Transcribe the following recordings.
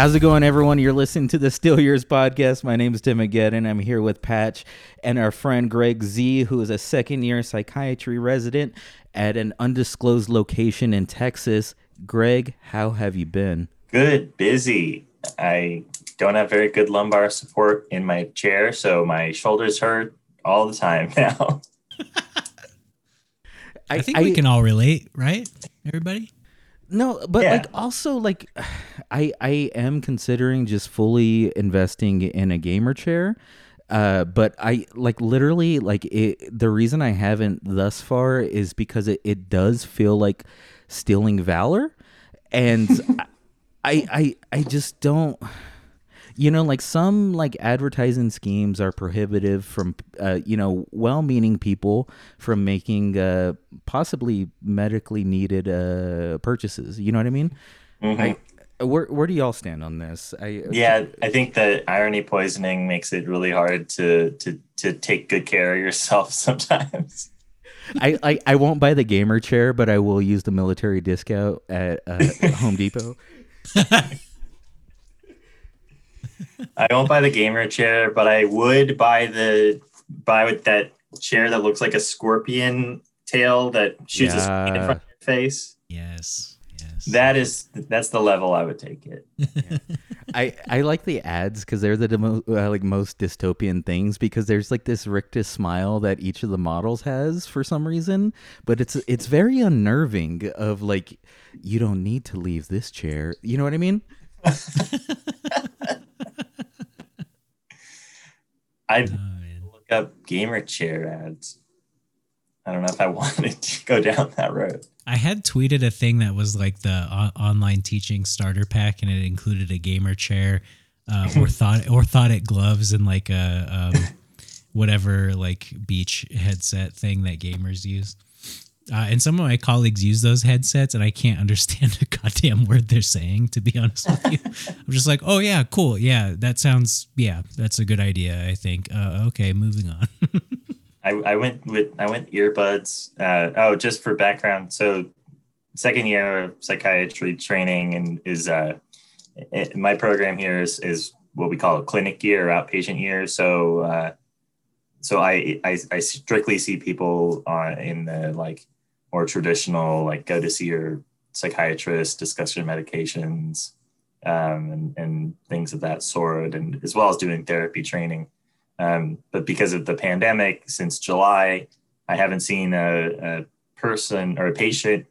How's it going, everyone? You're listening to the Still Yours podcast. My name is Tim Again, I'm here with Patch and our friend Greg Z, who is a second year psychiatry resident at an undisclosed location in Texas. Greg, how have you been? Good, busy. I don't have very good lumbar support in my chair, so my shoulders hurt all the time now. I, I think I, we can all relate, right? Everybody? No, but yeah. like also like I I am considering just fully investing in a gamer chair. Uh, but I like literally like it. The reason I haven't thus far is because it, it does feel like stealing valor, and I I I just don't you know like some like advertising schemes are prohibitive from uh, you know well-meaning people from making uh, possibly medically needed uh, purchases you know what i mean mm-hmm. I, where, where do y'all stand on this I, yeah i think that irony poisoning makes it really hard to to to take good care of yourself sometimes I, I, I won't buy the gamer chair, but I will use the military discount at uh, Home Depot. I won't buy the gamer chair, but I would buy the buy with that chair that looks like a scorpion tail that shoots yeah. a in front of your face. Yes. Yes. That is that's the level I would take it. yeah. I I like the ads because they're the demo, uh, like most dystopian things because there's like this rictus smile that each of the models has for some reason, but it's it's very unnerving. Of like, you don't need to leave this chair. You know what I mean? I oh, look up gamer chair ads. I don't know if I wanted to go down that road. I had tweeted a thing that was like the o- online teaching starter pack, and it included a gamer chair, uh, ortho- orthotic gloves, and like a um, whatever like beach headset thing that gamers use. Uh, and some of my colleagues use those headsets, and I can't understand a goddamn word they're saying. To be honest with you, I'm just like, oh yeah, cool, yeah, that sounds, yeah, that's a good idea. I think. Uh, okay, moving on. I, I went with I went earbuds. Uh, oh, just for background, so second year of psychiatry training and is uh, it, my program here is is what we call a clinic year or outpatient year. So uh, so I, I I strictly see people on in the like more traditional, like go to see your psychiatrist, discuss your medications, um, and, and things of that sort, and as well as doing therapy training. Um, but because of the pandemic, since July, I haven't seen a, a person or a patient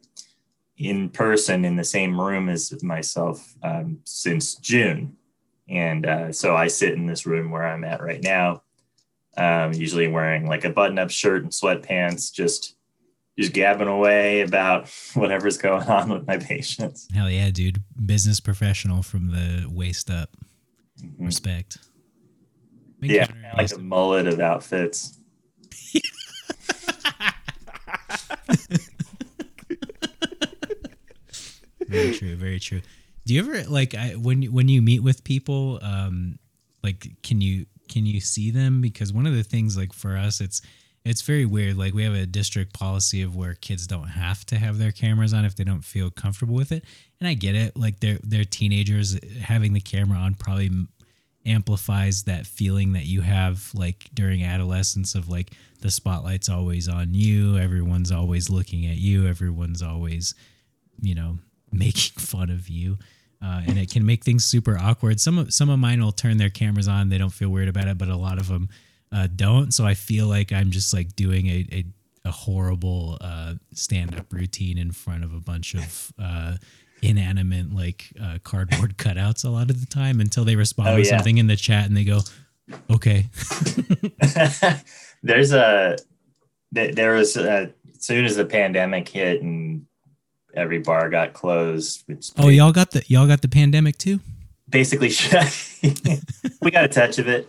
in person in the same room as myself um, since June. And uh, so I sit in this room where I'm at right now, um, usually wearing like a button up shirt and sweatpants, just just gabbing away about whatever's going on with my patients. Hell yeah, dude. Business professional from the waist up. Mm-hmm. Respect. Make yeah, like a mullet of outfits. very true. Very true. Do you ever like I, when when you meet with people, um, like can you can you see them? Because one of the things like for us, it's it's very weird. Like we have a district policy of where kids don't have to have their cameras on if they don't feel comfortable with it. And I get it. Like they're they're teenagers having the camera on probably amplifies that feeling that you have like during adolescence of like the spotlight's always on you, everyone's always looking at you, everyone's always, you know, making fun of you. Uh, and it can make things super awkward. Some of some of mine will turn their cameras on; they don't feel weird about it, but a lot of them uh, don't. So I feel like I'm just like doing a a, a horrible uh, stand up routine in front of a bunch of uh, inanimate like uh, cardboard cutouts a lot of the time until they respond oh, with yeah. something in the chat and they go, okay. There's a there was a, as soon as the pandemic hit and every bar got closed. Which oh, y'all got the y'all got the pandemic too. Basically, we got a touch of it.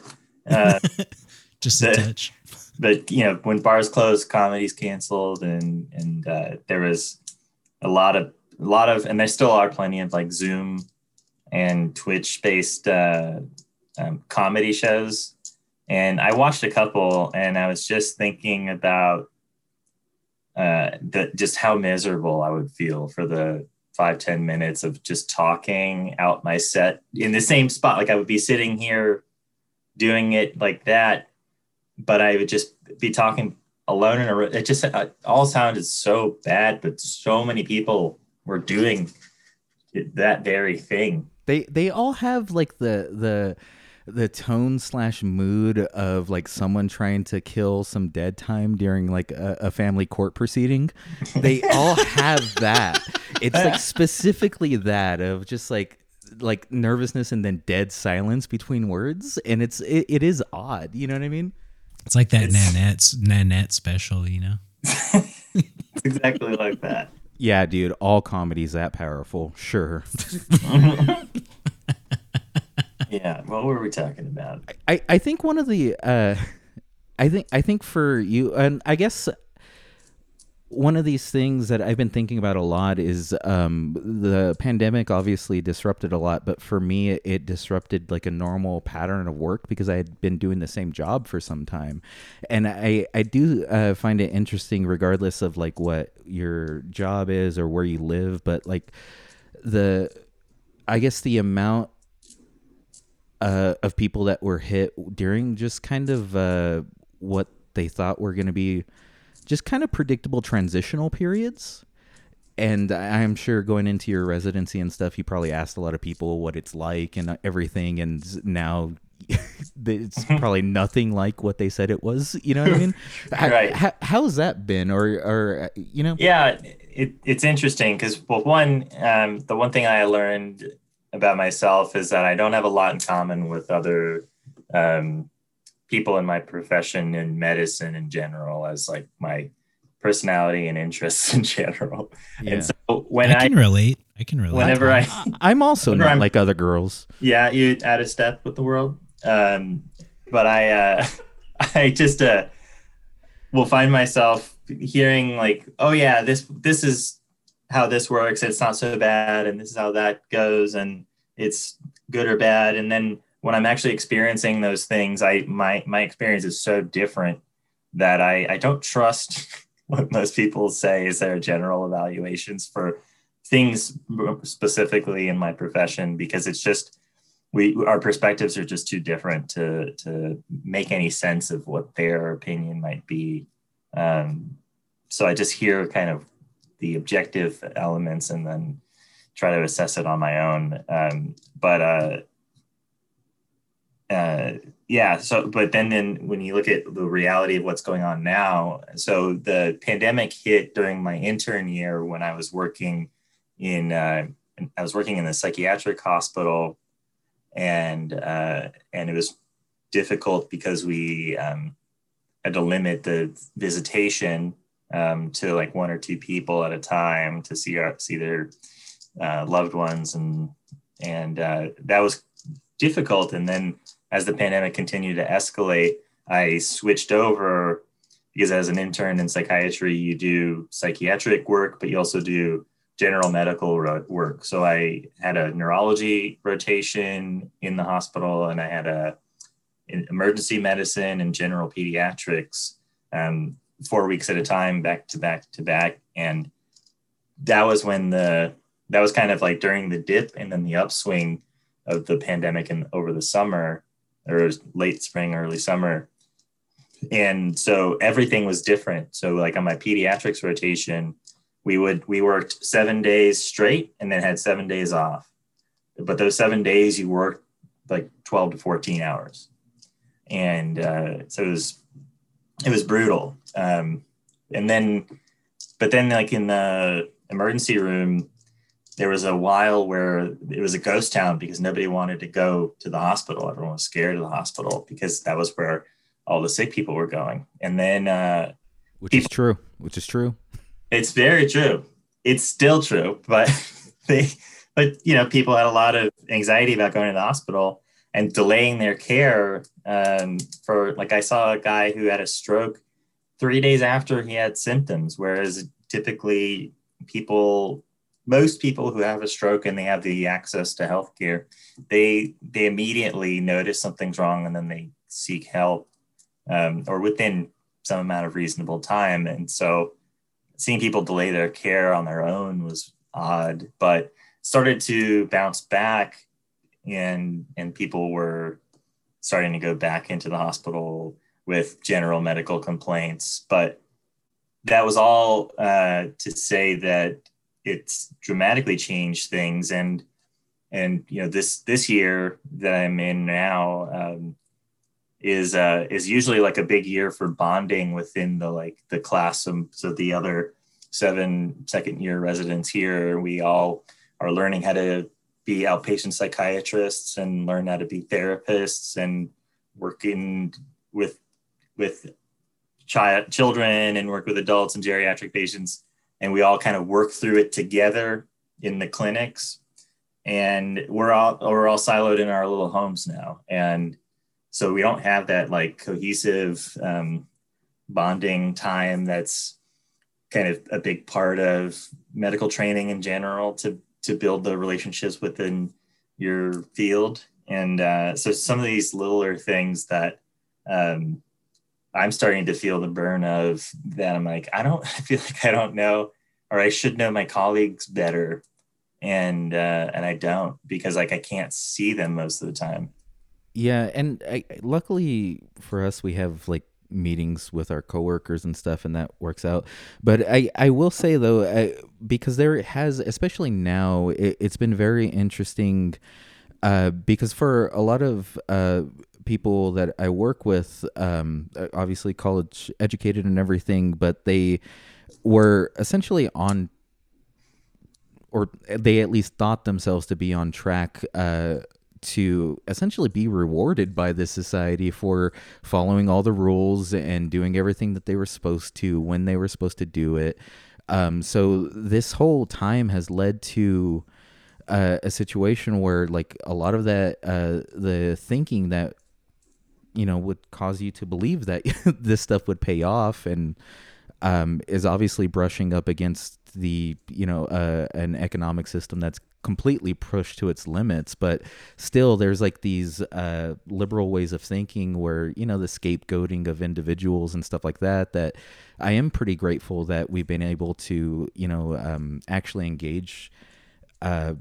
Uh, just a touch. But you know, when bars closed, comedies canceled, and and uh, there was a lot of a lot of, and there still are plenty of like Zoom and Twitch based uh, um, comedy shows. And I watched a couple, and I was just thinking about uh, the, just how miserable I would feel for the five ten minutes of just talking out my set in the same spot. Like I would be sitting here doing it like that, but I would just be talking alone in a room. It just uh, all sounded so bad, but so many people were doing that very thing. They they all have like the the the tone slash mood of like someone trying to kill some dead time during like a, a family court proceeding. They all have that. It's like specifically that of just like like nervousness and then dead silence between words, and it's it, it is odd. You know what I mean? It's like that Nanette Nanette special, you know. it's exactly like that. Yeah, dude, all comedy's that powerful. Sure. Yeah, what were we talking about? I, I think one of the uh I think I think for you and I guess one of these things that I've been thinking about a lot is um, the pandemic obviously disrupted a lot, but for me, it, disrupted like a normal pattern of work because I had been doing the same job for some time, and I I do uh, find it interesting regardless of like what your job is or where you live, but like the I guess the amount uh, of people that were hit during just kind of uh, what they thought were going to be just kind of predictable transitional periods. And I'm sure going into your residency and stuff, you probably asked a lot of people what it's like and everything. And now it's probably nothing like what they said it was. You know what I mean? right. How, how's that been? Or, or you know? Yeah, it, it's interesting because, well, one, um, the one thing I learned about myself is that I don't have a lot in common with other um, people in my profession in medicine in general as like my personality and interests in general. Yeah. And so when I can I, relate, I can relate. Whenever I, I'm also not I'm, like other girls. Yeah, you add a step with the world. Um, but I, uh, I just uh, will find myself hearing like, oh yeah, this this is how this works. It's not so bad, and this is how that goes, and it's good or bad, and then when I'm actually experiencing those things, I my my experience is so different that I I don't trust what most people say is their general evaluations for things specifically in my profession because it's just we our perspectives are just too different to to make any sense of what their opinion might be. Um, so I just hear kind of the objective elements and then try to assess it on my own. Um, but uh, uh, yeah so but then then when you look at the reality of what's going on now so the pandemic hit during my intern year when i was working in uh, i was working in the psychiatric hospital and uh, and it was difficult because we um, had to limit the visitation um, to like one or two people at a time to see our, see their uh, loved ones and and uh, that was difficult and then as the pandemic continued to escalate, I switched over because as an intern in psychiatry, you do psychiatric work, but you also do general medical work. So I had a neurology rotation in the hospital, and I had a emergency medicine and general pediatrics, um, four weeks at a time, back to back to back. And that was when the that was kind of like during the dip and then the upswing of the pandemic and over the summer or late spring, early summer. And so everything was different. So like on my pediatrics rotation, we would we worked seven days straight and then had seven days off. But those seven days you worked like 12 to 14 hours. And uh, so it was it was brutal. Um, and then but then like in the emergency room, there was a while where it was a ghost town because nobody wanted to go to the hospital. Everyone was scared of the hospital because that was where all the sick people were going. And then, uh, which people, is true, which is true. It's very true. It's still true, but they, but you know, people had a lot of anxiety about going to the hospital and delaying their care. Um, for like, I saw a guy who had a stroke three days after he had symptoms, whereas typically people most people who have a stroke and they have the access to healthcare, they they immediately notice something's wrong and then they seek help, um, or within some amount of reasonable time. And so, seeing people delay their care on their own was odd, but started to bounce back and and people were starting to go back into the hospital with general medical complaints. But that was all uh, to say that it's dramatically changed things and and you know this this year that I'm in now um, is uh, is usually like a big year for bonding within the like the class of so the other seven second year residents here we all are learning how to be outpatient psychiatrists and learn how to be therapists and working with with child children and work with adults and geriatric patients. And we all kind of work through it together in the clinics. And we're all we're all siloed in our little homes now. And so we don't have that like cohesive um, bonding time that's kind of a big part of medical training in general to to build the relationships within your field. And uh, so some of these littler things that um, i'm starting to feel the burn of that i'm like i don't I feel like i don't know or i should know my colleagues better. And uh, and i don't because like i can't see them most of the time. Yeah, and I, luckily for us, we have like meetings with our coworkers and stuff, and that works out. But I, I will say though, I, because there has, especially now, it, it's been very interesting. Uh, because for a lot of uh, people that I work with, um, obviously college educated and everything, but they were essentially on or they at least thought themselves to be on track uh, to essentially be rewarded by this society for following all the rules and doing everything that they were supposed to when they were supposed to do it. Um, so this whole time has led to uh, a situation where, like, a lot of that, uh, the thinking that you know would cause you to believe that this stuff would pay off and um, is obviously brushing up against the you know uh, an economic system that's completely pushed to its limits but still there's like these uh, liberal ways of thinking where you know the scapegoating of individuals and stuff like that that i am pretty grateful that we've been able to you know um, actually engage uh,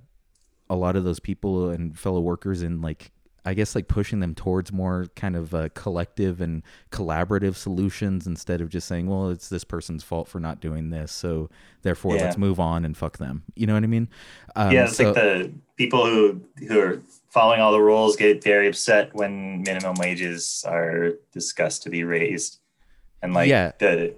a lot of those people and fellow workers in like I guess like pushing them towards more kind of uh, collective and collaborative solutions instead of just saying, well, it's this person's fault for not doing this, so therefore Yeah. let's move on and fuck them. You know what I mean? Um, yeah, it's so- like the people who who are following all the rules get very upset when minimum wages are discussed to be raised, and like Yeah. the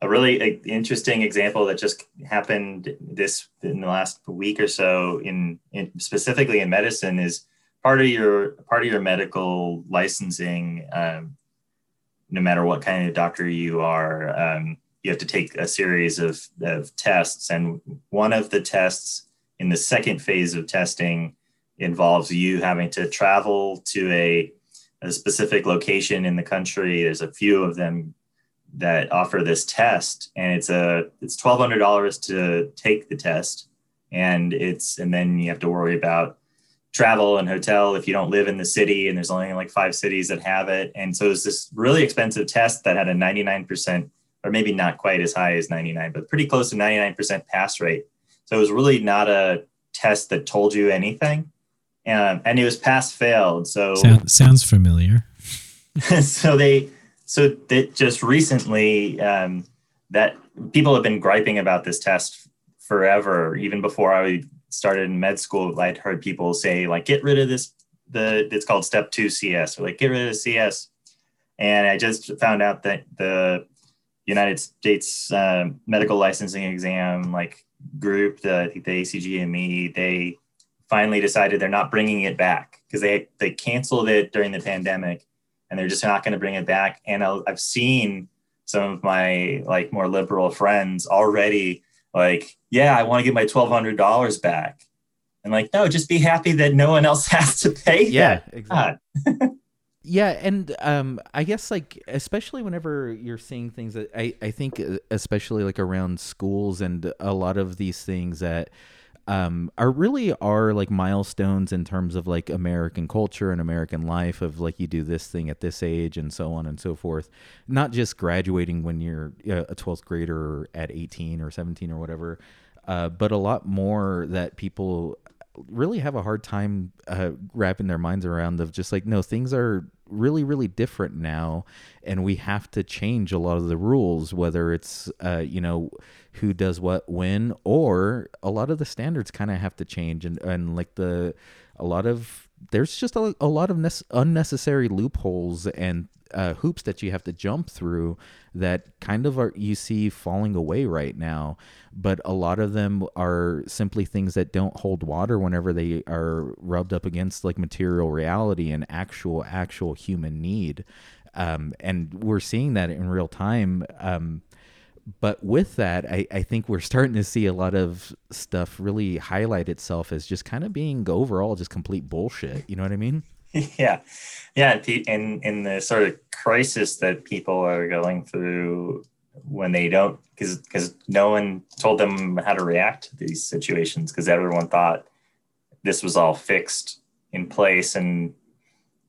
a really interesting example that just happened this in the last week or so in, in specifically in medicine is part of your part of your medical licensing um, no matter what kind of doctor you are um, you have to take a series of, of tests. And one of the tests in the second phase of testing involves you having to travel to a, a specific location in the country. There's a few of them that offer this test and it's a it's $1200 to take the test. And it's and then you have to worry about travel and hotel if you don't live in the city and there's only like five cities that have it. And so it's this really expensive test that had a 99% or maybe not quite as high as 99 but pretty close to 99% pass rate. So it was really not a test that told you anything. Um, and it was pass failed so Sound, sounds familiar. so they so that just recently um, that people have been griping about this test forever even before i started in med school i'd heard people say like get rid of this the it's called step 2 cs or like get rid of cs and i just found out that the united states uh, medical licensing exam like group the i the acgme they finally decided they're not bringing it back because they they canceled it during the pandemic and they're just not going to bring it back. And I'll- I've seen some of my like more liberal friends already like, yeah, I want to get my twelve hundred dollars back. And like, no, just be happy that no one else has to pay. yeah, exactly. Yeah, and um, I guess like especially whenever you're seeing things that I I think especially like around schools and a lot of these things that um are really are like milestones in terms of like American culture and American life of like you do this thing at this age and so on and so forth. Not just graduating when you're uh, a 12th grader at 18 or 17 or whatever. uh, but a lot more that people really have a hard time uh, wrapping their minds around of just like no things are really really different now and we have to change a lot of the rules whether it's uh, you know who does what when or a lot of the standards kind of have to change and, and like the a lot of there's just a, a lot of nece- unnecessary loopholes and uh, hoops that you have to jump through that kind of are you see falling away right now. But a lot of them are simply things that don't hold water whenever they are rubbed up against like material reality and actual actual human need. Um, and we're seeing that in real time. Um, but with that I, I think we're starting to see a lot of stuff really highlight itself as just kind of being overall just complete bullshit you know what i mean? Yeah. Yeah in in the sort of crisis that people are going through when they don't because because no one told them how to react to these situations because everyone thought this was all fixed in place and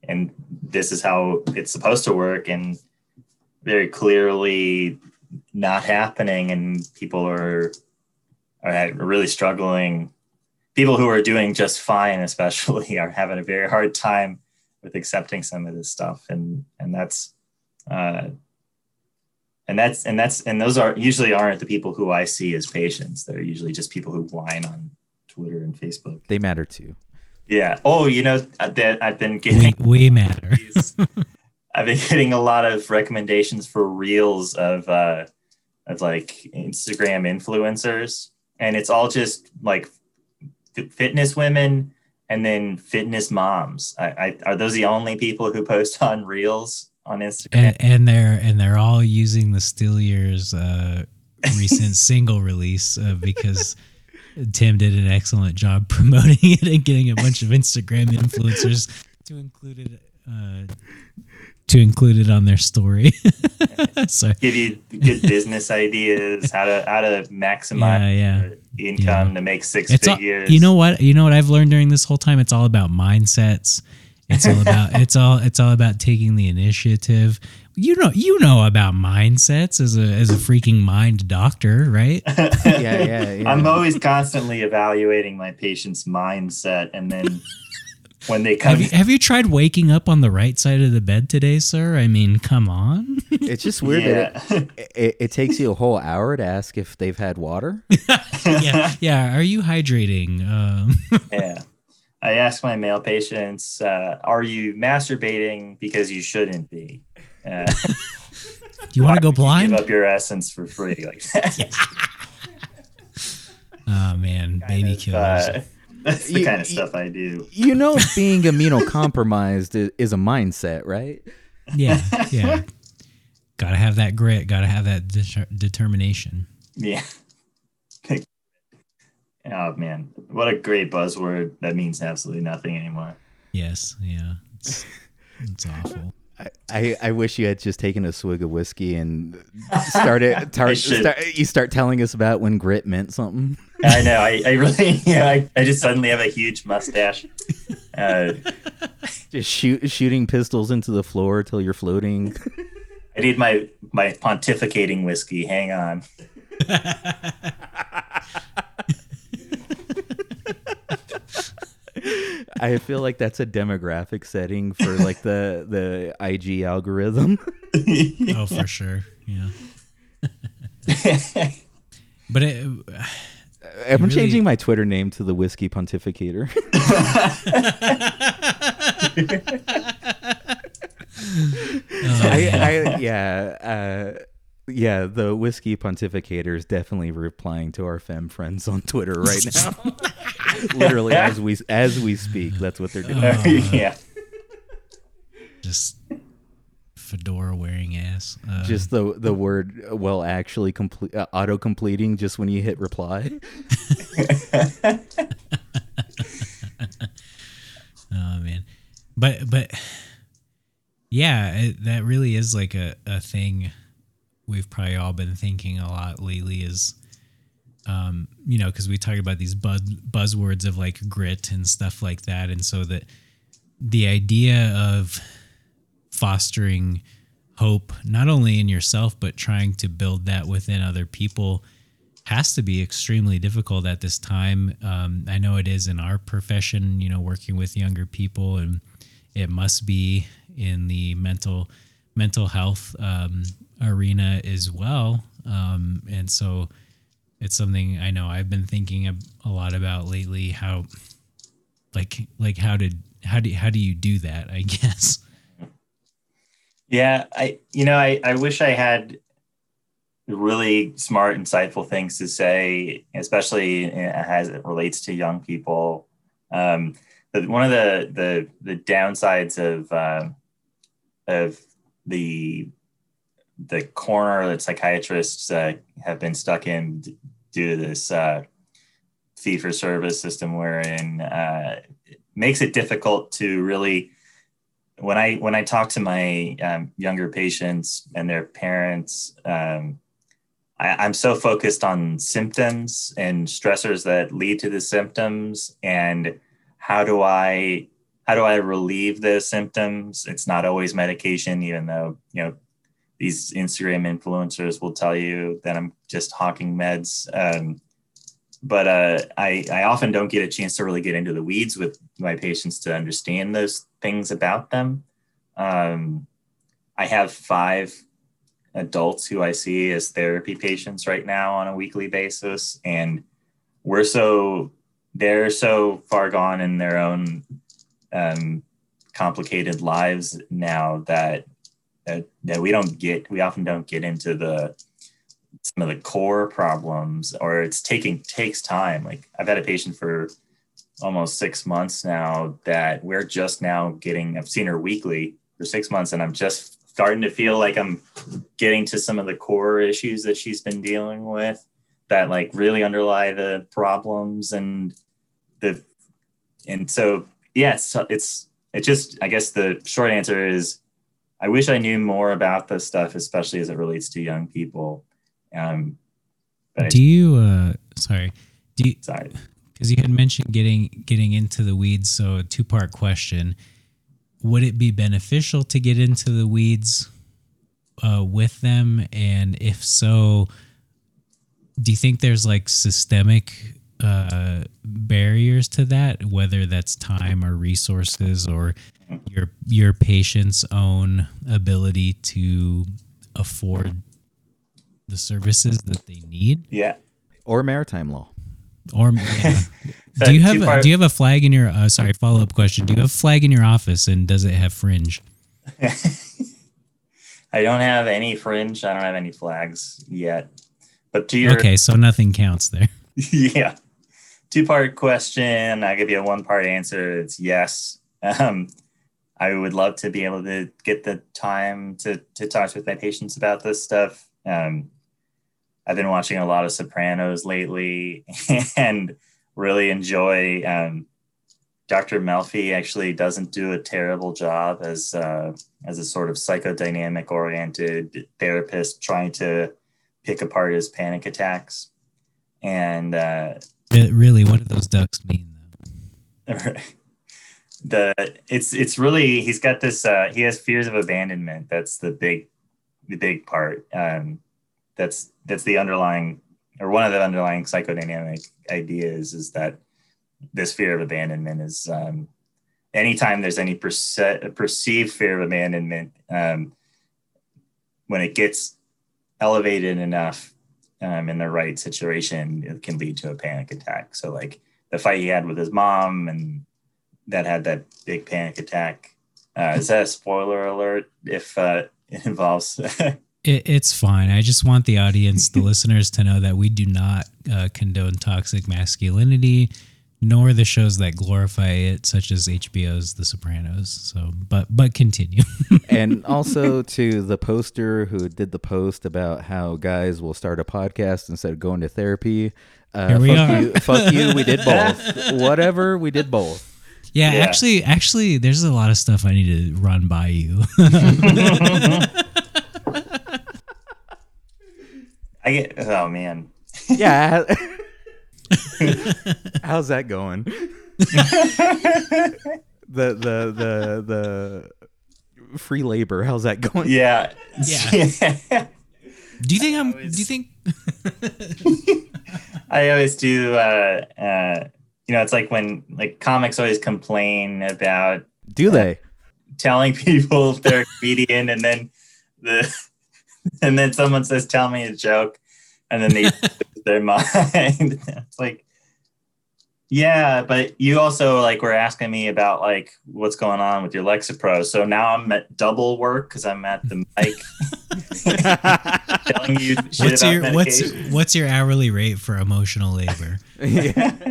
and this is how it's supposed to work and very clearly not happening and people are are really struggling. People who are doing just fine especially are having a very hard time with accepting some of this stuff. And and that's uh and that's and that's and those are usually aren't the people who i see as patients. They're usually just people who whine on twitter and facebook. They matter too. Yeah. Oh you know that i've been getting we, we matter i've been getting a lot of recommendations for reels of uh of like instagram influencers and it's all just like fitness women and then fitness moms. I, I, are those the only people who post on Reels on Instagram? And, and they're and they're all using the Steelyers uh, recent single release uh, because Tim did an excellent job promoting it and getting a bunch of Instagram influencers to include it. Uh, to include it on their story. so give you good business ideas, how to how to maximize yeah, yeah. income yeah. to make six it's figures. All, you know what? You know what I've learned during this whole time? It's all about mindsets. It's all about it's all it's all about taking the initiative. You know you know about mindsets as a as a freaking mind doctor, right? yeah, yeah, yeah. I'm always constantly evaluating my patient's mindset and then when they come. Have you, have you, tried waking up on the right side of the bed today, sir? I mean, come on. it's just weird yeah. that it, it, it, takes you a whole hour to ask if they've had water. yeah, yeah. Are you hydrating? Um, yeah. I ask my male patients, uh, "Are you masturbating because you shouldn't be?" Uh, Do you want to go blind? Give up your essence for free, like that. oh man, baby of, killers. Uh, that's the you, kind of stuff I do. You know, being immunocompromised is, is a mindset, right? Yeah, yeah. gotta have that grit. Gotta have that de- determination. Yeah. oh man, what a great buzzword that means absolutely nothing anymore. Yes, yeah, it's, it's awful. I, I wish you had just taken a swig of whiskey and started tar- start, you start telling us about when grit meant something. I know. I, I really yeah, I, I just suddenly have a huge mustache. Uh, just shoot shooting pistols into the floor till you're floating. I need my my pontificating whiskey. Hang on. I feel like that's a demographic setting for like the the IG algorithm. oh, for sure. Yeah. but it, I'm really... changing my Twitter name to the Whiskey Pontificator. oh, I, I, yeah, uh, yeah, the whiskey pontificator is definitely replying to our fem friends on Twitter right now. Literally as we as we speak, that's what they're doing. Uh, yeah. Just fedora wearing ass. Uh, just the the word well actually complete uh, auto completing just when you hit reply. oh man. But but yeah, it, that really is like a, a thing we've probably all been thinking a lot lately is um, you know because we talk about these buzz, buzzwords of like grit and stuff like that and so that the idea of fostering hope not only in yourself but trying to build that within other people has to be extremely difficult at this time. Um, I know it is in our profession, you know, working with younger people, and it must be in the mental mental health um, arena as well. Um, and so it's something I know I've been thinking a, lot about lately. How, like, like how did how do how do you do that? I guess. Yeah, I you know I I wish I had really smart, insightful things to say, especially as it relates to young people. Um, but one of the the the downsides of uh, of the the corner that psychiatrists uh, have been stuck in due to this uh, fee for service system, wherein uh, it makes it difficult to really when I when I talk to my um, younger patients and their parents. Um, I, am so focused on symptoms and stressors that lead to the symptoms and how do I how do I relieve the symptoms? It's not always medication, even though you know these Instagram influencers will tell you that I'm just hawking meds. Um, but uh, I, I often don't get a chance to really get into the weeds with my patients to understand those things about them. Um, I have five adults who I see as therapy patients right now on a weekly basis. And we're so, they're so far gone in their own um, complicated lives now that, that, that we don't get, we often don't get into the, some of the core problems or it's taking takes time. Like i've had a patient for almost six months now that we're just now getting i've seen her weekly for six months and i'm just starting to feel like I'm getting to some of the core issues that she's been dealing with that like really underlie the problems and the and so yeah it's it's it just I guess the short answer is I wish I knew more about this stuff especially as it relates to young people. Um but do you uh sorry do you sorry. because you had mentioned getting getting into the weeds so a two part question. Would it be beneficial to get into the weeds uh, with them? And if so, do you think there's like systemic uh, barriers to that, whether that's time or resources or your your patient's own ability to afford the services that they need? Yeah. Or maritime law. Or yeah. do you have a, do you have a flag in your uh, sorry follow up question? Do you have a flag in your office and does it have fringe? I don't have any fringe. I don't have any flags yet. But to your okay, so nothing counts there. yeah, two part question. I give you a one part answer. It's yes. Um, I would love to be able to get the time to to talk with my patients about this stuff. Um, I've been watching a lot of Sopranos lately and really enjoy. Um, Dr. Melfi actually doesn't do a terrible job as uh, as a sort of psychodynamic oriented therapist trying to pick apart his panic attacks. And uh, really, what do those ducks mean? Though? the it's it's really he's got this uh, he has fears of abandonment. That's the big the big part. Um, that's that's the underlying or one of the underlying psychodynamic ideas is that this fear of abandonment is um, anytime there's any perce- perceived fear of abandonment um, when it gets elevated enough um, in the right situation it can lead to a panic attack so like the fight he had with his mom and that had that big panic attack uh, is that a spoiler alert if uh, it involves It, it's fine. I just want the audience, the listeners, to know that we do not uh, condone toxic masculinity, nor the shows that glorify it, such as HBO's The Sopranos. So, but but continue. and also to the poster who did the post about how guys will start a podcast instead of going to therapy. Uh, Here we fuck are. You, fuck you. We did both. Whatever. We did both. Yeah, yeah, actually, actually, there's a lot of stuff I need to run by you. I get. Oh man. Yeah. How's that going? the the the the free labor. How's that going? Yeah. Yeah. Do you think I'm? Do you think? I always do. Uh, uh, you know, it's like when like comics always complain about Do they? telling people they're a comedian, and then the and then someone says, "Tell me a joke," and then they lose their mind. it's like, yeah, but you also like were asking me about like what's going on with your Lexapro. So now I'm at double work because I'm at the mic telling you shit What's about your what's medication. what's your hourly rate for emotional labor? yeah.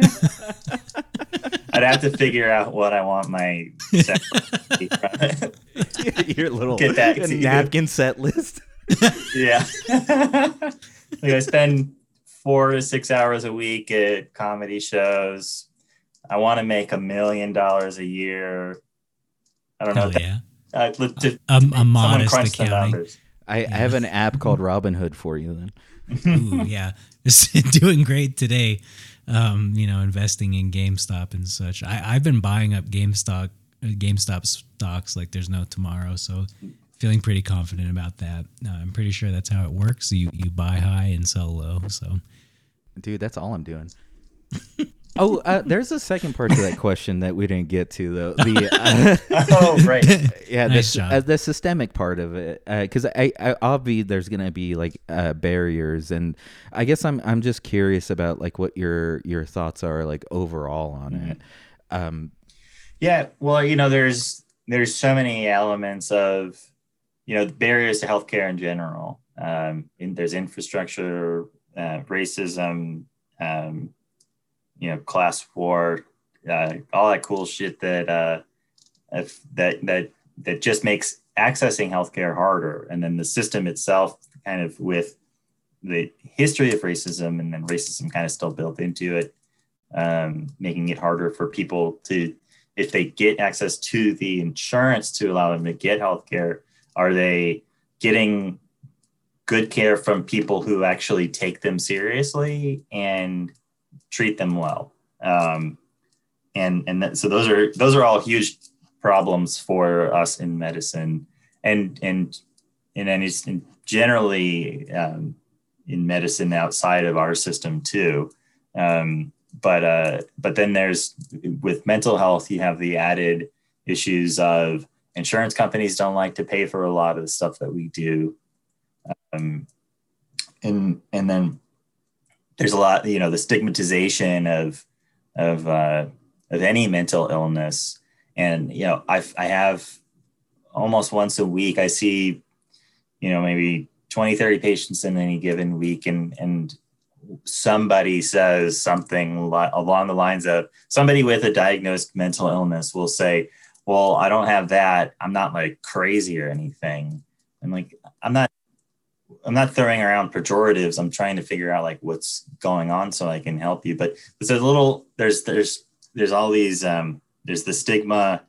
I'd have to figure out what I want my secretary. Your little Get back to you. napkin set list. yeah. like I spend four to six hours a week at comedy shows. I want to make a million dollars a year. I don't know. Hell If that, yeah, uh, look, to, a, a modest crunch the accounting. numbers. I, I have an app called Robinhood for you then. Ooh, yeah, Just doing great today. Um, you know, investing in GameStop and such. I, I've been buying up GameStop, uh, GameStop stocks like there's no tomorrow. So, feeling pretty confident about that. Uh, I'm pretty sure that's how it works. You you buy high and sell low. So, Dude, that's all I'm doing. oh, uh, there's a second part to that question that we didn't get to though. The uh, Oh, right. yeah, Nice the, job. uh, the systemic part of it, because I, I, obviously there's gonna be like uh, barriers, and I guess I'm, I'm just curious about like what your, your thoughts are like overall on it. Um, Yeah, well, you know, there's there's so many elements of you know barriers to healthcare in general. Um, in, there's infrastructure, uh, racism, um, you know, class war, uh, all that cool shit that uh, if, that that that just makes accessing healthcare harder. And then the system itself, kind of with the history of racism, and then racism kind of still built into it, um, making it harder for people to if they get access to the insurance to allow them to get healthcare, are they getting good care from people who actually take them seriously and treat them well? Um, and and that, so those are those are all huge problems for us in medicine, and and then it's generally um, in medicine outside of our system too. Um, but uh, but then there's with mental health, you have the added issues of insurance companies don't like to pay for a lot of the stuff that we do, um, and and then there's a lot, you know, the stigmatization of of uh, of any mental illness, and you know, I I have almost once a week I see, you know, maybe 20, 30 patients in any given week, and and somebody says something li- along the lines of somebody with a diagnosed mental illness will say, "Well, I don't have that. I'm not like crazy or anything." I'm like, I'm not. I'm not throwing around pejoratives. I'm trying to figure out like what's going on so I can help you. But there's a little. There's there's there's all these. Um, there's the stigma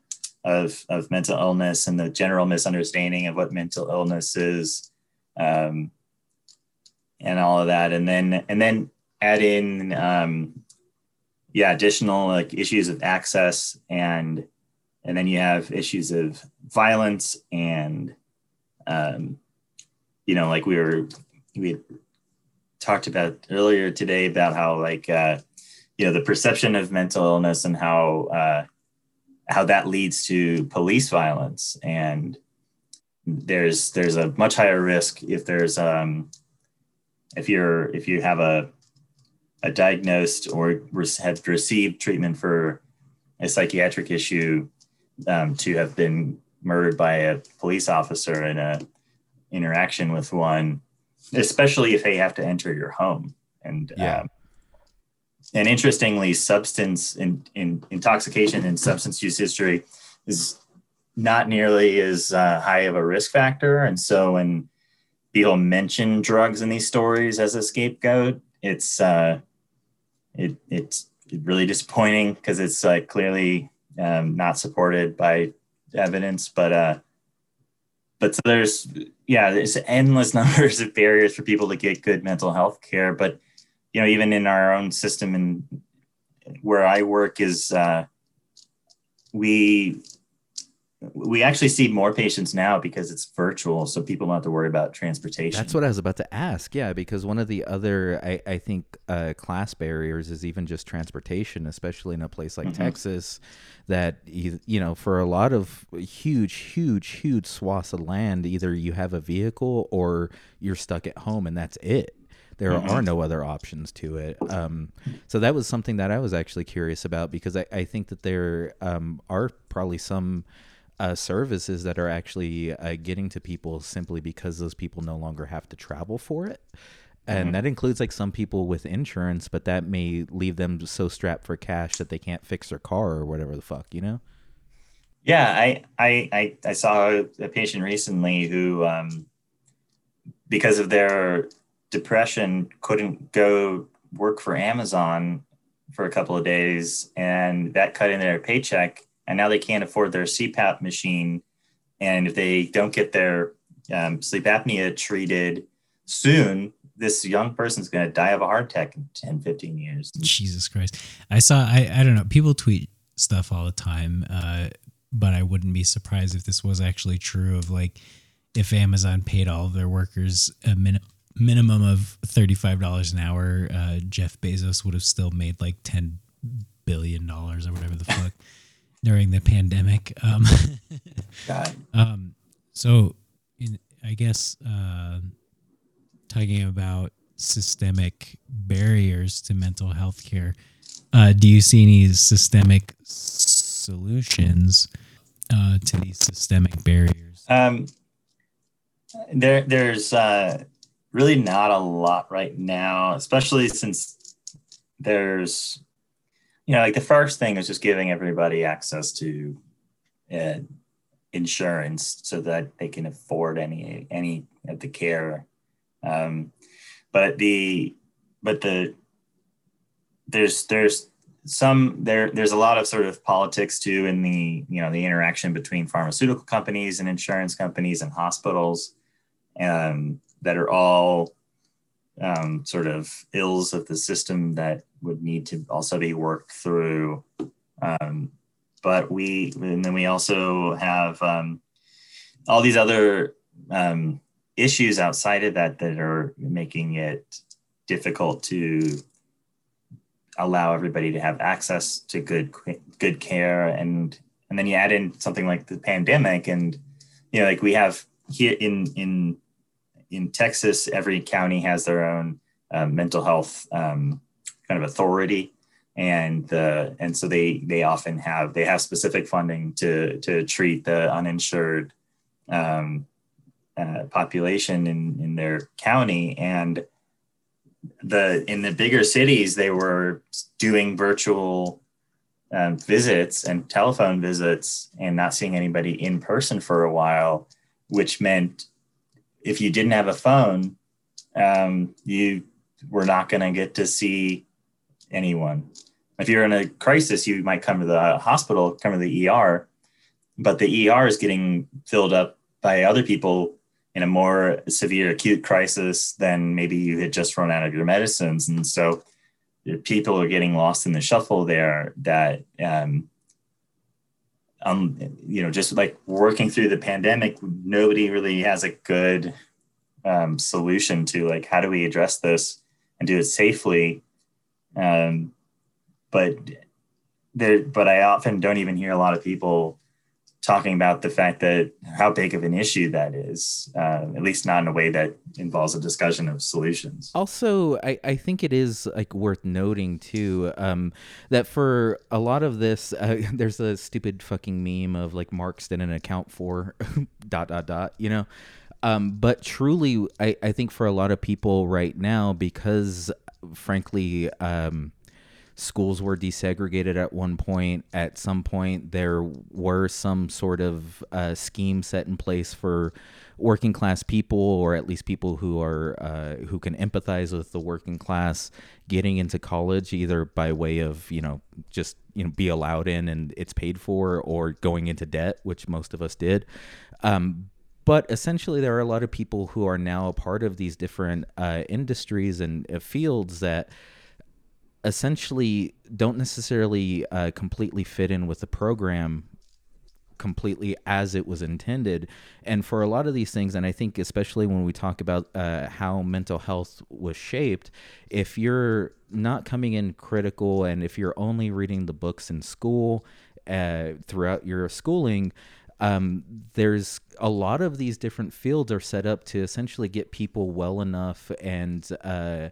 of of mental illness and the general misunderstanding of what mental illness is. Um, and all of that and then and then add in um yeah additional like issues of access and and then you have issues of violence and um you know like we were we talked about earlier today about how like uh you know the perception of mental illness and how uh how that leads to police violence. And there's there's a much higher risk if there's um if you're if you have a a diagnosed or have received treatment for a psychiatric issue um, to have been murdered by a police officer in a interaction with one, especially if they have to enter your home. And Yeah. um, and interestingly, substance in, in intoxication and substance use history is not nearly as uh, high of a risk factor. And so when people mention drugs in these stories as a scapegoat, it's uh, it it's really disappointing because it's like clearly um, not supported by evidence. But uh, but so there's yeah, there's endless numbers of barriers for people to get good mental health care. But you know, even in our own system and where I work is uh, we we actually see more patients now because it's virtual, so people don't have to worry about transportation. That's what I was about to ask. Yeah, because one of the other, I, I think, uh, class barriers is even just transportation, especially in a place like mm-hmm. Texas, that you, you know, for a lot of huge, huge, huge swaths of land, either you have a vehicle or you're stuck at home, and that's it. There mm-hmm. are no other options to it. Um, so that was something that I was actually curious about because I, I think that there um, are probably some uh, services that are actually uh, getting to people simply because those people no longer have to travel for it. And mm-hmm. that includes like some people with insurance, but that may leave them so strapped for cash that they can't fix their car or whatever the fuck, you know? Yeah, I I I, I saw a patient recently who, um, because of their depression, couldn't go work for Amazon for a couple of days, and that cut in their paycheck and now they can't afford their CPAP machine. And if they don't get their um, sleep apnea treated soon, this young person's going to die of a heart attack in 10, 15 years. Jesus Christ. I saw, I, I don't know, people tweet stuff all the time, uh, but I wouldn't be surprised if this was actually true of like, if Amazon paid all of their workers a min- minimum of $35 an hour, uh, Jeff Bezos would have still made like $10 billion or whatever the fuck during the pandemic. Um, Um, so, in, I guess uh, talking about systemic barriers to mental health care, uh, do you see any systemic solutions uh, to these systemic barriers? Um, there, there's uh, really not a lot right now, especially since there's you know, like the first thing is just giving everybody access to uh, insurance so that they can afford any any of the care. Um, but the but the there's there's some there there's a lot of sort of politics too in the you know the interaction between pharmaceutical companies and insurance companies and hospitals um, that are all um, sort of ills of the system that would need to also be worked through. Um, but we, and then we also have um, all these other um, issues outside of that that are making it difficult to allow everybody to have access to good good care and and then you add in something like the pandemic and you know like we have here in in in Texas, every county has their own uh, mental health um, kind of authority, and the and so they they often have they have specific funding to to treat the uninsured um, uh, population in in their county, and the in the bigger cities they were doing virtual um, visits and telephone visits and not seeing anybody in person for a while, which meant if you didn't have a phone, um, you were not going to get to see anyone. If you're in a crisis, you might come to the hospital, come to the ER, but the ER is getting filled up by other people in a more severe acute crisis than maybe you had just run out of your medicines. And so people are getting lost in the shuffle there that um, um, you know, just like working through the pandemic, nobody really has a good um, solution to like how do we address this and do it safely. Um, but there, but I often don't even hear a lot of people talking about the fact that how big of an issue that is, uh, at least not in a way that involves a discussion of solutions. Also, I, I think it is like worth noting too um, that for a lot of this, uh, there's a stupid fucking meme of like Marx didn't account for dot dot dot, you know. Um, but truly, I, I think for a lot of people right now, because frankly, um, schools were desegregated at one point. At some point, there were some sort of uh, scheme set in place for working class people, or at least people who are uh, who can empathize with the working class, getting into college either by way of you know just you know be allowed in and it's paid for, or going into debt, which most of us did. Um, but essentially, there are a lot of people who are now a part of these different uh, industries and uh, fields that essentially don't necessarily uh, completely fit in with the program completely as it was intended. And for a lot of these things, and I think especially when we talk about uh, how mental health was shaped, if you're not coming in critical and if you're only reading the books in school uh, throughout your schooling, um, there's a lot of these different fields are set up to essentially get people well enough and uh,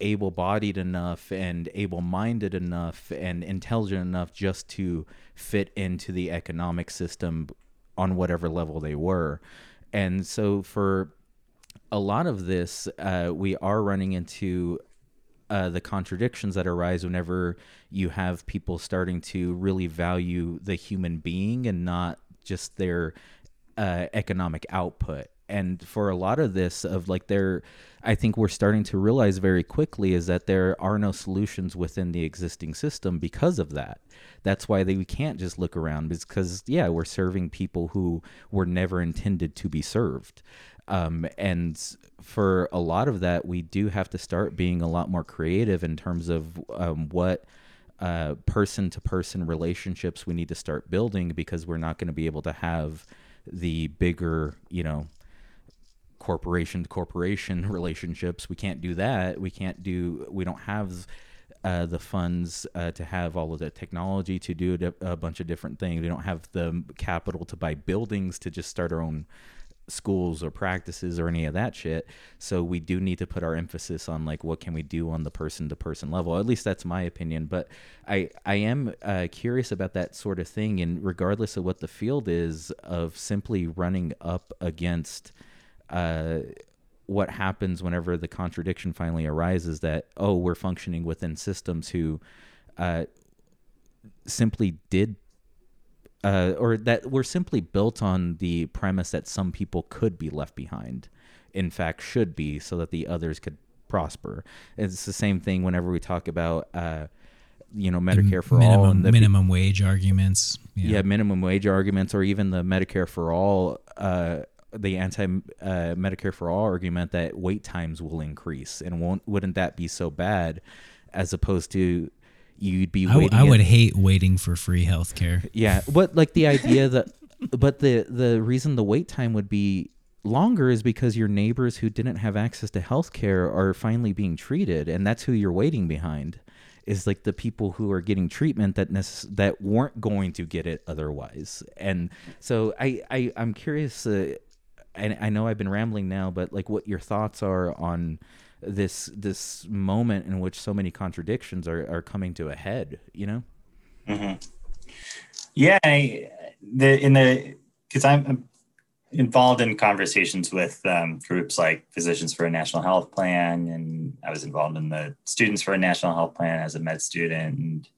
able bodied enough and able minded enough and intelligent enough just to fit into the economic system on whatever level they were. And so for a lot of this, uh, we are running into uh, the contradictions that arise whenever you have people starting to really value the human being and not just their uh, economic output. And for a lot of this, of like there, I think we're starting to realize very quickly is that there are no solutions within the existing system because of that. That's why they, we can't just look around because yeah, we're serving people who were never intended to be served. Um, and for a lot of that, we do have to start being a lot more creative in terms of um, what person to person relationships we need to start building because we're not going to be able to have the bigger, you know, corporation to corporation relationships. We can't do that. We can't do, we don't have uh, the funds uh, to have all of the technology to do a, bunch of different things. We don't have the capital to buy buildings to just start our own schools or practices or any of that shit. So we do need to put our emphasis on like what can we do on the person to person level. At least that's my opinion. But I I am uh, curious about that sort of thing. And regardless of what the field is, of simply running up against. Uh, what happens whenever the contradiction finally arises that oh we're functioning within systems who uh, simply did uh, or that were simply built on the premise that some people could be left behind, in fact, should be, so that the others could prosper. It's the same thing whenever we talk about, uh, you know, Medicare for minimum, all and the minimum wage arguments. Yeah. yeah. minimum wage arguments, or even the Medicare for all. Uh, the anti uh, Medicare for all argument that wait times will increase, and won't wouldn't that be so bad, as opposed to you'd be waiting. I, I would hate waiting for free healthcare. Yeah, but like the idea that, but the the reason the wait time would be longer is because your neighbors who didn't have access to healthcare are finally being treated, and that's who you're waiting behind. Is like the people who are getting treatment that necess- that weren't going to get it otherwise, and so I, I I'm curious. Uh, and I know I've been rambling now, but like what your thoughts are on this this moment in which so many contradictions are, are coming to a head you know mm-hmm. yeah I, the in the because i'm involved in conversations with um, groups like physicians for a national health plan and i was involved in the students for a national health plan as a med student and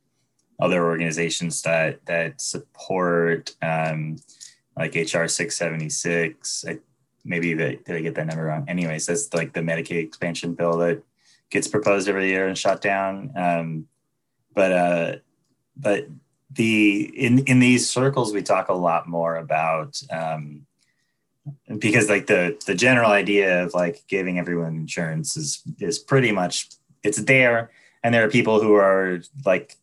other organizations that that support um, like hr 676 I, maybe they, did I get that number wrong? Anyways, that's like the Medicaid expansion bill that gets proposed every year and shot down. Um, but uh, but the in in these circles we talk a lot more about um, because like the the general idea of like giving everyone insurance is is pretty much it's there and there are people who are like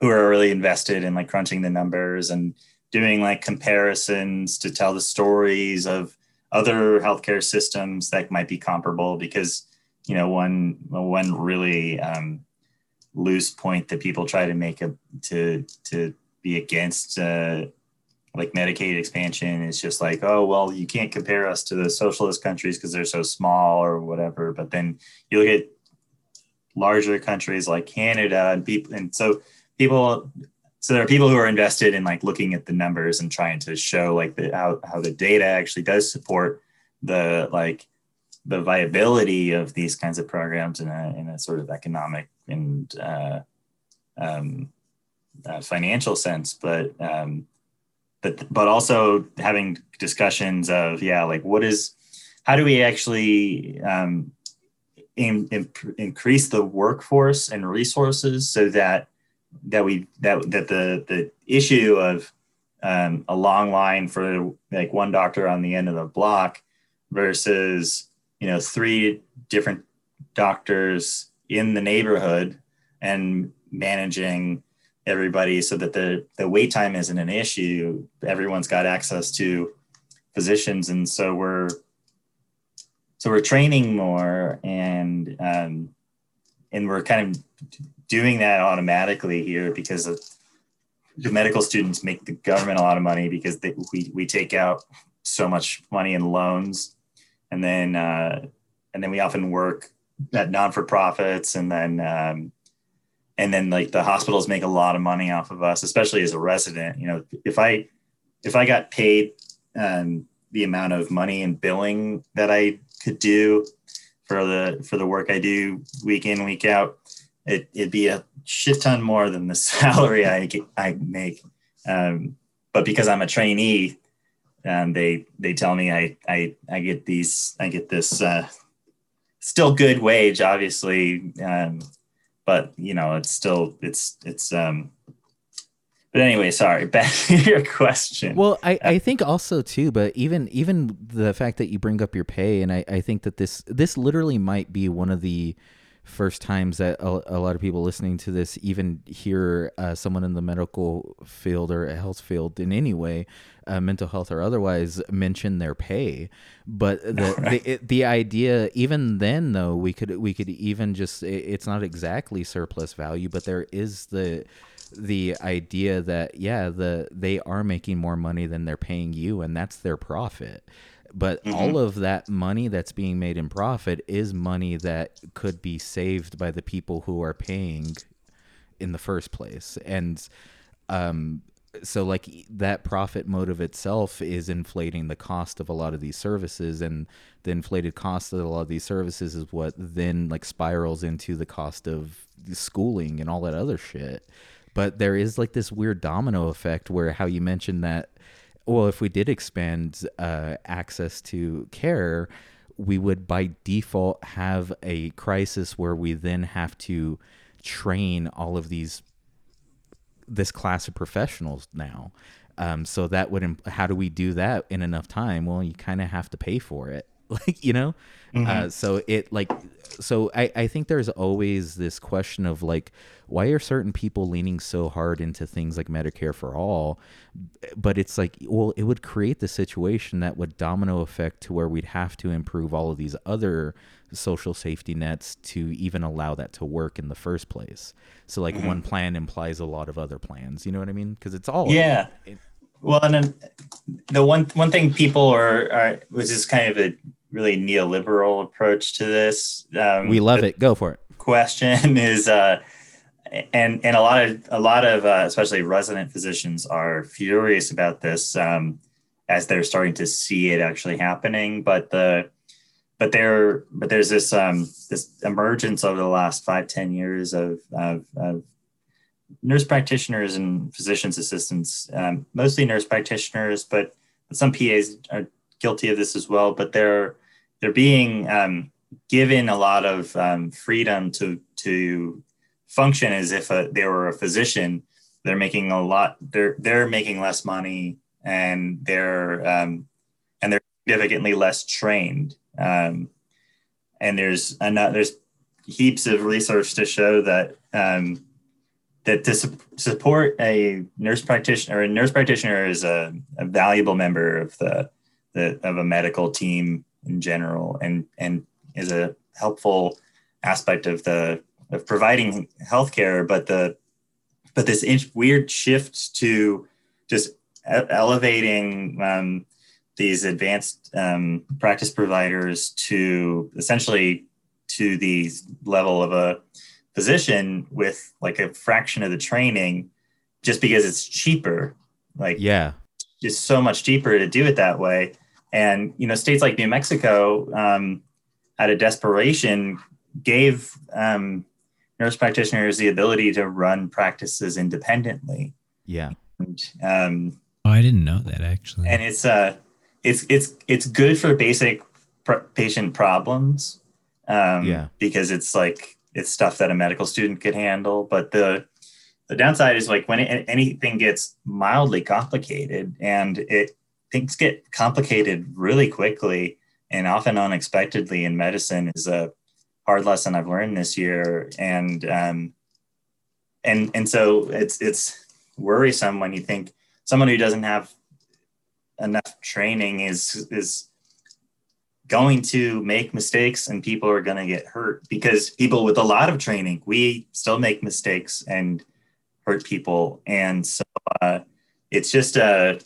who are really invested in like crunching the numbers and doing like comparisons to tell the stories of other healthcare systems that might be comparable because you know one one really um, loose point that people try to make a, to to be against uh, like Medicaid expansion is just like oh well you can't compare us to the socialist countries because they're so small or whatever. But then you look at larger countries like Canada and people and so people so there are people who are invested in like looking at the numbers and trying to show like the how, how the data actually does support the like the viability of these kinds of programs in a, in a sort of economic and uh, um, uh, financial sense, but um, but but also having discussions of yeah, like what is how do we actually um, in, in, increase the workforce and resources so that that we that that the the issue of um, a long line for like one doctor on the end of the block versus you know three different doctors in the neighborhood and managing everybody so that the the wait time isn't an issue. Everyone's got access to physicians, and so we're so we're training more and um, and we're kind of doing that automatically here because of the medical students make the government a lot of money because they, we, we take out so much money in loans. And then uh, and then we often work at non-for-profits and then um, and then like the hospitals make a lot of money off of us especially as a resident. You know if i if i got paid um, the amount of money and billing that i could do for the for the work i do week in week out it, it'd be a shit ton more than the salary i i make. Um, but because i'm a trainee um, they they tell me I, I I get these I get this uh, still good wage obviously um, but you know it's still it's it's um but anyway sorry back to your question. Well I, I think also too but even even the fact that you bring up your pay and I, I think that this this literally might be one of the first times that a, a lot of people listening to this even hear uh, someone in the medical field or a health field in any way uh, mental health or otherwise mention their pay but the right. the, it, the idea even then though we could we could even just it, it's not exactly surplus value but there is the the idea that yeah the they are making more money than they're paying you and that's their profit but mm-hmm. all of that money that's being made in profit is money that could be saved by the people who are paying in the first place and um so like that profit motive itself is inflating the cost of a lot of these services and the inflated cost of a lot of these services is what then like spirals into the cost of schooling and all that other shit but there is like this weird domino effect where how you mentioned that well, if we did expand uh, access to care, we would by default have a crisis where we then have to train all of these this class of professionals now. Um, so that would imp- how do we do that in enough time? Well, you kind of have to pay for it, like you know. Mm-hmm. Uh, so it like so I I think there's always this question of like why are certain people leaning so hard into things like Medicare for all? But it's like, well, it would create the situation that would domino effect to where we'd have to improve all of these other social safety nets to even allow that to work in the first place. So, like, mm-hmm. one plan implies a lot of other plans. You know what I mean? Because it's all yeah. It, well, and then the one one thing people are, are which is kind of a really neoliberal approach to this. Um, we love it. Go for it. Question is uh, and and a lot of a lot of uh, especially resident physicians are furious about this um, as they're starting to see it actually happening. But the but there but there's this um, this emergence over the last five ten years of, of, of nurse practitioners and physicians assistants, um, mostly nurse practitioners, but some PAs are guilty of this as well. But they're they're being um, given a lot of um, freedom to to function as if a, they were a physician. They're making a lot. They're they're making less money, and they're um, and they're significantly less trained. Um, and there's another, there's heaps of research to show that um, that to su- support a nurse practitioner, or a nurse practitioner is a, a valuable member of the, the of a medical team in general, and and is a helpful aspect of the of providing healthcare, but the but this weird shift to just elevating um, these advanced um, practice providers to essentially to the level of a physician with like a fraction of the training just because it's cheaper like yeah just so much cheaper to do it that way and you know states like new mexico um, out of desperation gave um, nurse practitioners the ability to run practices independently. Yeah. And, um, oh, I didn't know that actually. And it's uh, it's it's it's good for basic pr- patient problems. Um, yeah. Because it's like it's stuff that a medical student could handle, but the the downside is like when it, anything gets mildly complicated and it things get complicated really quickly and often unexpectedly in medicine is a hard lesson I've learned this year. And um, and and so it's it's worrisome when you think someone who doesn't have enough training is is going to make mistakes and people are going to get hurt because people with a lot of training we still make mistakes and hurt people and so uh, it's just a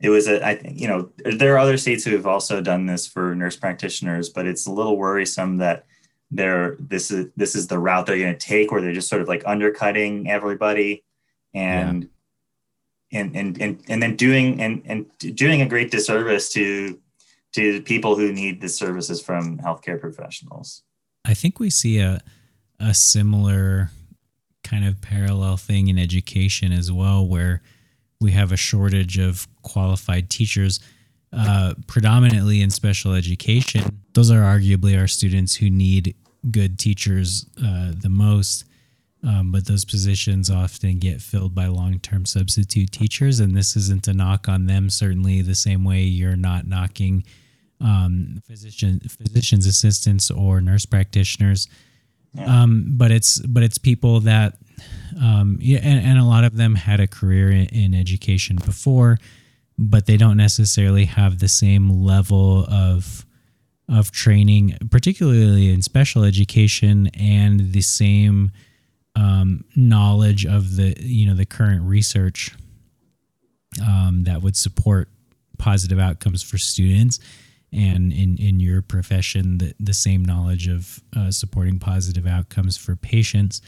it was a i think you know there are other states who have also done this for nurse practitioners but it's a little worrisome that they're this is this is the route they're going to take where they're just sort of like undercutting everybody and yeah. and, and and and then doing and and doing a great disservice to to people who need the services from healthcare professionals i think we see a a similar kind of parallel thing in education as well where we have a shortage of qualified teachers uh, predominantly in special education. Those are arguably our students who need good teachers uh, the most. Um, but those positions often get filled by long-term substitute teachers, and this isn't a knock on them. Certainly, the same way you're not knocking um, physician physicians assistants or nurse practitioners, yeah. um, but it's but it's people that um, yeah, and, and, a lot of them had a career in, in education before, but they don't necessarily have the same level of of training, particularly in special education, and the same um, knowledge of the you know the current research um, that would support positive outcomes for students, and in in your profession, the the same knowledge of uh, supporting positive outcomes for patients.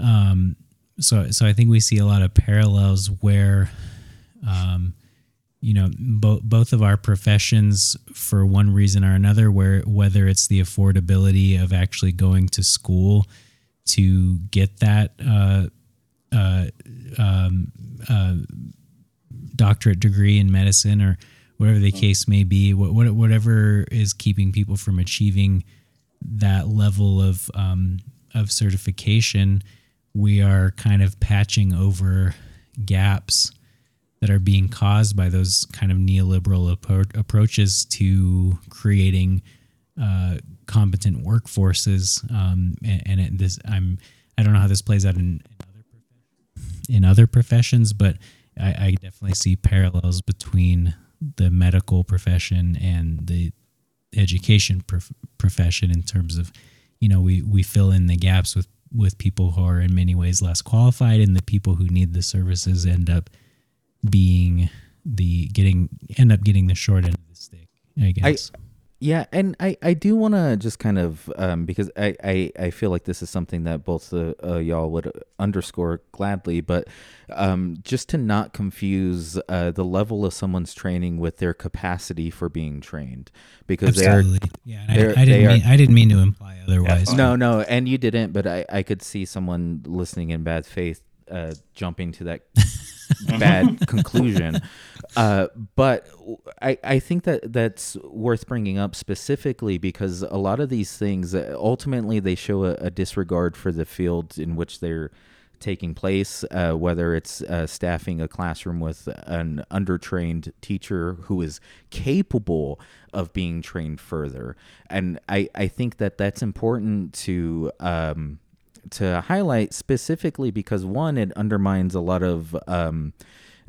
Um, so so I think we see a lot of parallels where. Um, you know both both of our professions for one reason or another where whether it's the affordability of actually going to school to get that uh, uh, um, uh, doctorate degree in medicine or whatever the case may be what, whatever is keeping people from achieving that level of um, of certification we are kind of patching over gaps that are being caused by those kind of neoliberal appro- approaches to creating uh, competent workforces. Um, and, and it, this, I'm, I don't know how this plays out in, in other in other professions, but I, I definitely see parallels between the medical profession and the education prof- profession in terms of, you know, we we fill in the gaps with with people who are in many ways less qualified, and the people who need the services end up being the getting end up getting the short end of the stick. I guess. I, yeah, and I, I do want to just kind of um, because I, I, I feel like this is something that both the uh, y'all would underscore gladly, but um, just to not confuse uh, the level of someone's training with their capacity for being trained, because Absolutely. they're yeah. They're, I, I, didn't mean, I didn't mean to imply otherwise. No, no, and you didn't, but I, I could see someone listening in bad faith uh, jumping to that bad conclusion. Uh, but I, I think that that's worth bringing up specifically because a lot of these things ultimately they show a, a disregard for the field in which they're taking place, uh, whether it's uh, staffing a classroom with an undertrained teacher who is capable of being trained further. And I, I think that that's important to. Um, to highlight specifically because one, it undermines a lot of um,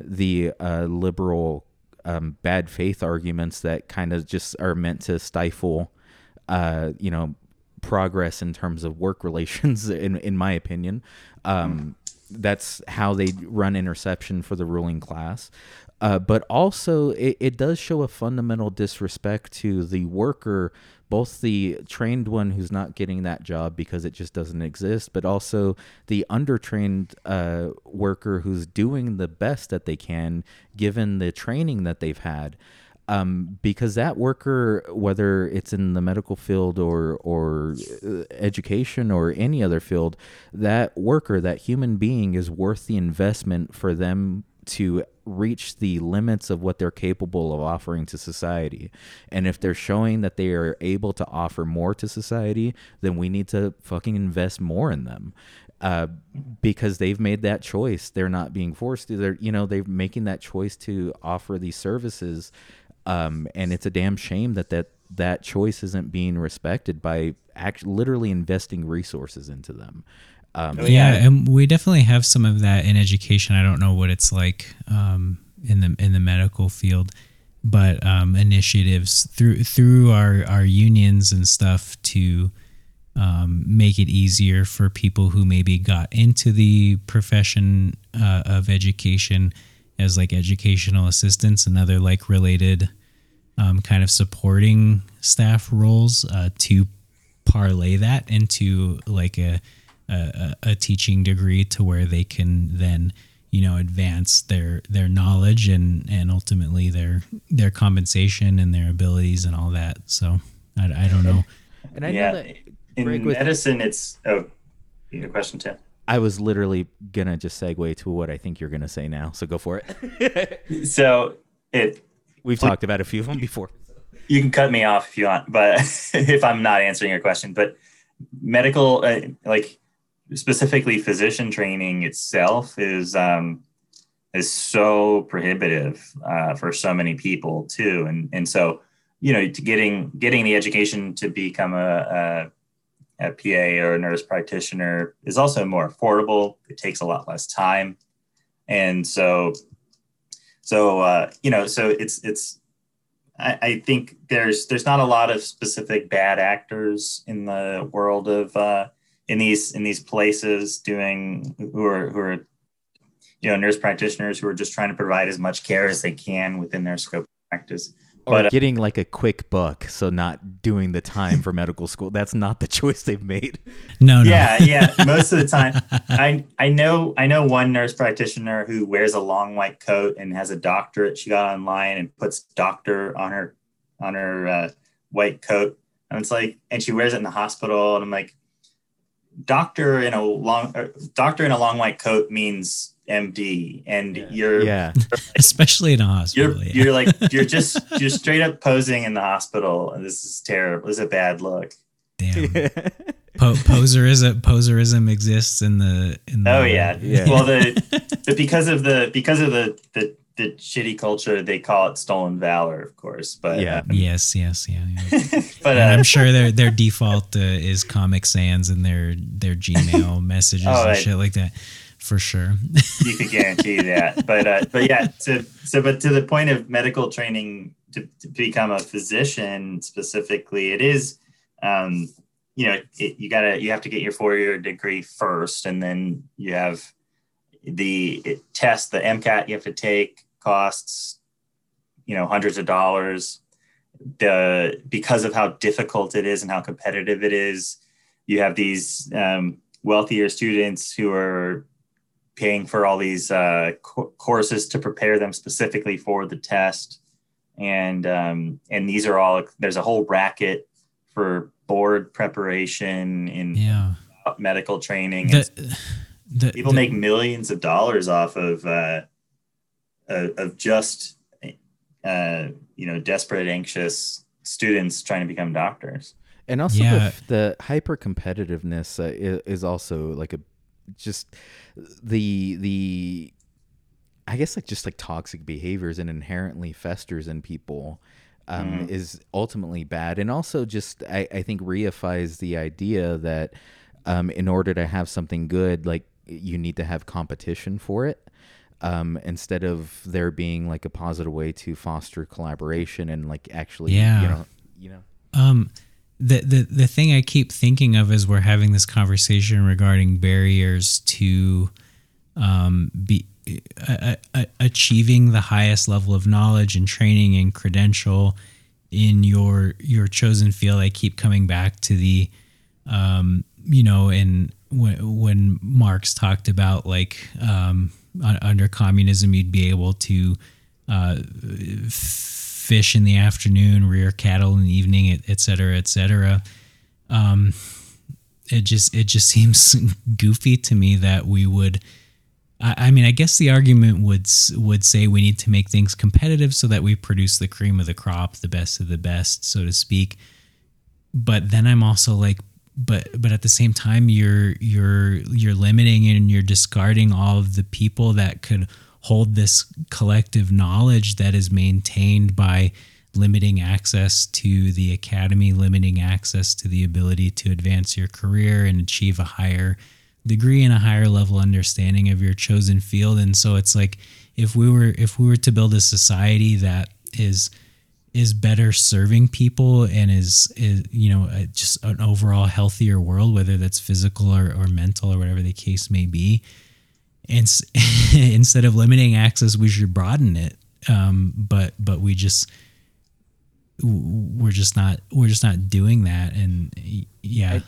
the uh, liberal um, bad faith arguments that kind of just are meant to stifle, uh, you know, progress in terms of work relations. In in my opinion, um, that's how they run interception for the ruling class. Uh, but also, it, it does show a fundamental disrespect to the worker both the trained one who's not getting that job because it just doesn't exist, but also the undertrained uh, worker who's doing the best that they can given the training that they've had. Um, because that worker, whether it's in the medical field or or uh, education or any other field, that worker, that human being, is worth the investment for them to reach the limits of what they're capable of offering to society. And if they're showing that they are able to offer more to society, then we need to fucking invest more in them. Uh, because they've made that choice. They're not being forced to. They're, you know, they're making that choice to offer these services. Um, and it's a damn shame that that, that choice isn't being respected by act- literally investing resources into them. Um, Oh, yeah, yeah. and we definitely have some of that in education. I don't know what it's like um, in the in the medical field, but um, initiatives through through our our unions and stuff to um, make it easier for people who maybe got into the profession uh, of education as like educational assistants and other like related um, kind of supporting staff roles uh, to parlay that into like a, a a teaching degree to where they can then you know advance their their knowledge and and ultimately their their compensation and their abilities and all that so i, I don't know and I yeah. know that In Greg, with- medicine, it's oh, your question, Tim. I was literally gonna just segue to what I think you're gonna say now. So go for it. So it We've talked about a few of them before. you can cut me off if you want, but if I'm not answering your question, but medical, uh, like specifically physician training itself is um, is so prohibitive uh, for so many people too, and and so you know, getting getting the education to become a, a, a PA or a nurse practitioner is also more affordable. It takes a lot less time, and so so uh, you know, so it's it's I, I think there's there's not a lot of specific bad actors in the world of uh, in these in these places doing who are who are you know nurse practitioners who are just trying to provide as much care as they can within their scope of practice. Or But, uh, getting like a quick buck, so not doing the time for medical school. That's not the choice they've made. no no Yeah, yeah. Most of the time, I I know I know one nurse practitioner who wears a long white coat and has a doctorate. She got online and puts doctor on her on her uh, white coat, and it's like, and she wears it in the hospital, and I'm like, doctor in a long uh, doctor in a long white coat means MD, and you're Yeah. especially in a you're hospital yeah. you're like you're just you're straight up posing in the hospital, and this is terrible. This is a bad look. damn po- poserism poserism exists in the in the Oh yeah. Yeah. Well, the, the because of the because of the, the the shitty culture, they call it stolen valor, of course. But Yeah. uh, yes yes yeah, yeah. but and uh, I'm sure their their default uh, is Comic Sans and their their Gmail messages Oh, and right. shit like that, for sure. you could guarantee that. But uh, but yeah. So so but to the point of medical training to, to become a physician specifically, it is. Um, you know, it, you gotta you have to get your four year degree first, and then you have the test, the MCAT you have to take costs, you know, hundreds of dollars. The because of how difficult it is and how competitive it is, you have these um, wealthier students who are paying for all these uh, co- courses to prepare them specifically for the test, and um, and these are all there's a whole racket for board preparation in Yeah. medical training. and The, the, people the- make millions of dollars off of uh, uh, of just uh, you know desperate, anxious students trying to become doctors. And also Yeah. the, the hyper competitiveness uh, is, is also like a just the the I guess like just like toxic behaviors and inherently festers in people um, Mhm. is ultimately bad. And also just I, I think reifies the idea that um, in order to have something good, like you need to have competition for it. Um, instead of there being like a positive way to foster collaboration and like actually, Yeah. you know, you know, Um, the, the the thing I keep thinking of as we're having this conversation regarding barriers to um, be uh, uh, achieving the highest level of knowledge and training and credential in your your chosen field. I keep coming back to the um, you know, and when when Marx talked about like um, under communism, you'd be able to uh, fish in the afternoon, rear cattle in the evening, et, et cetera, et cetera. Um, it just it just seems goofy to me that we would. I, I mean, I guess the argument would would say we need to make things competitive so that we produce the cream of the crop, the best of the best, so to speak. But then I'm also like, but but at the same time, you're you're you're limiting and you're discarding all of the people that could hold this collective knowledge that is maintained by limiting access to the academy, limiting access to the ability to advance your career and achieve a higher degree and a higher level understanding of your chosen field. And so it's like if we were if we were to build a society that is is better serving people and is, is you know just an overall healthier world whether that's physical or, or mental or whatever the case may be. And instead of limiting access we should broaden it. Um, but but we just we're just not we're just not doing that. And yeah.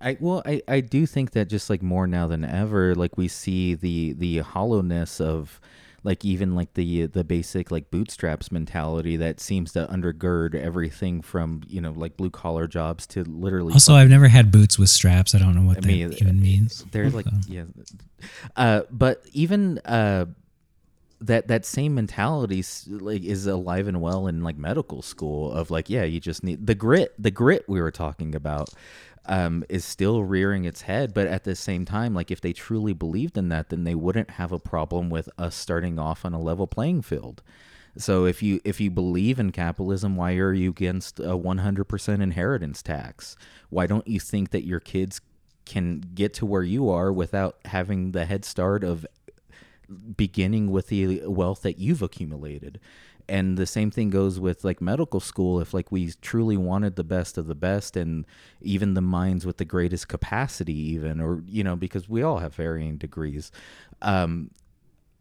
I, I well I, I do think that just like more now than ever like we see the the hollowness of like even like the the basic like bootstraps mentality that seems to undergird everything from you know like blue collar jobs to literally also i've never had boots with straps. I don't know what I that mean, even means. there's like yeah. Uh but even uh that that same mentality like is alive and well in like medical school of like yeah you just need the grit the grit we were talking about um, is still rearing its head. But at the same time, like if they truly believed in that, then they wouldn't have a problem with us starting off on a level playing field. So if you if you believe in capitalism, why are you against a 100% inheritance tax? Why don't you think that your kids can get to where you are without having the head start of beginning with the wealth that you've accumulated? And the same thing goes with like medical school. If like we truly wanted the best of the best and even the minds with the greatest capacity even or you know because we all have varying degrees um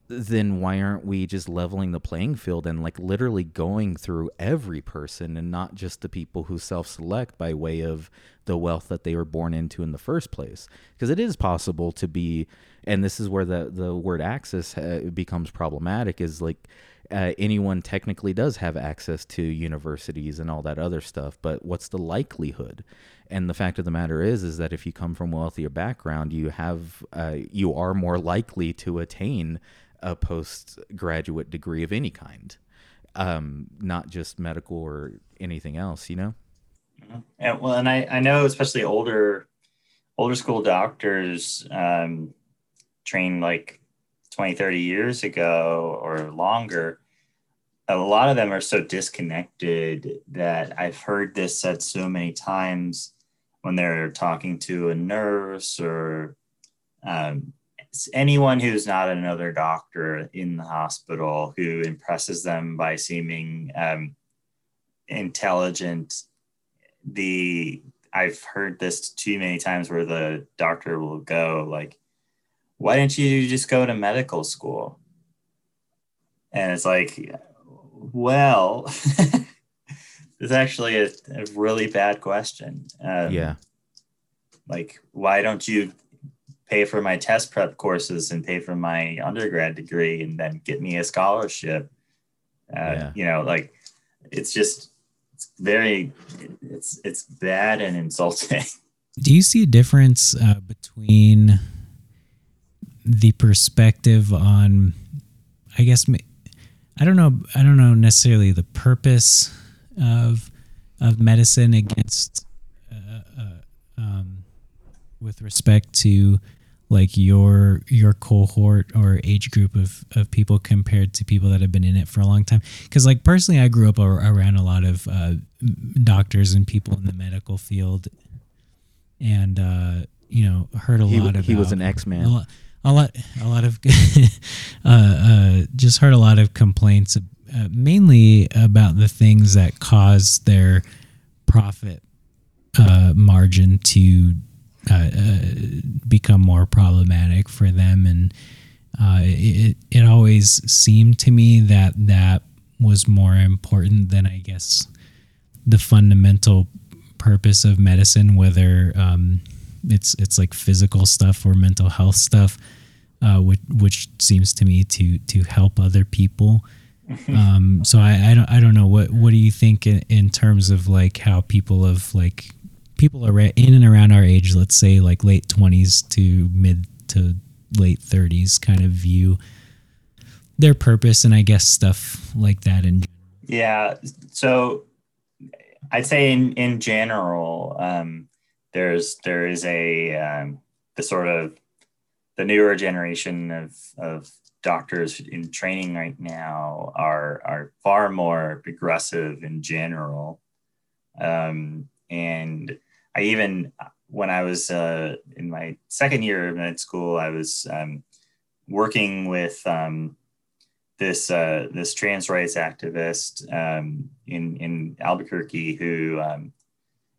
then why aren't we just leveling the playing field and like literally going through every person and not just the people who self-select by way of the wealth that they were born into in the first place? Because it is possible to be and this is where the the word access uh, becomes problematic is like uh, anyone technically does have access to universities and all that other stuff but what's the likelihood and the fact of the matter is is that if you come from a wealthier background you have uh, you are more likely to attain a postgraduate degree of any kind um, not just medical or anything else you know mm-hmm. and well and i i know especially older older school doctors um, train like 20, 30 years ago or longer, a lot of them are so disconnected that I've heard this said so many times when they're talking to a nurse or um, anyone who's not another doctor in the hospital who impresses them by seeming um, intelligent. The I've heard this too many times where the doctor will go like, why didn't you just go to medical school? And it's like, well, it's actually a, a, really bad question. Um, yeah. Like, why don't you pay for my test prep courses and pay for my undergrad degree and then get me a scholarship? Uh, yeah. You know, like, it's just, it's very, it's, it's bad and insulting. Do you see a difference uh, between the perspective on i guess i don't know i don't know necessarily the purpose of of medicine against uh, uh, um, with respect to like your your cohort or age group of, of people compared to people that have been in it for a long time. Because like personally i grew up around a lot of uh, doctors and people in the medical field and uh, you know heard a he, lot about he was an x-man a lot a lot of uh, uh, just heard a lot of complaints uh, mainly about the things that cause their profit uh, margin to uh, uh, become more problematic for them. And it, it always seemed to me that that was more important than I guess the fundamental purpose of medicine whether um, it's it's like physical stuff or mental health stuff, uh, which which seems to me to to help other people. Um, so I, I don't I don't know what what do you think in, in terms of like how people of like people are in and around our age, let's say like late twenties to mid to late thirties, kind of view their purpose and I guess stuff like that. And yeah, so I'd say in in general, um, there's there is a um, the sort of the newer generation of of doctors in training right now are are far more aggressive in general. Um, and i even when I was uh, in my second year of med school, I was um, working with um, this uh, this trans rights activist um, in in Albuquerque who um,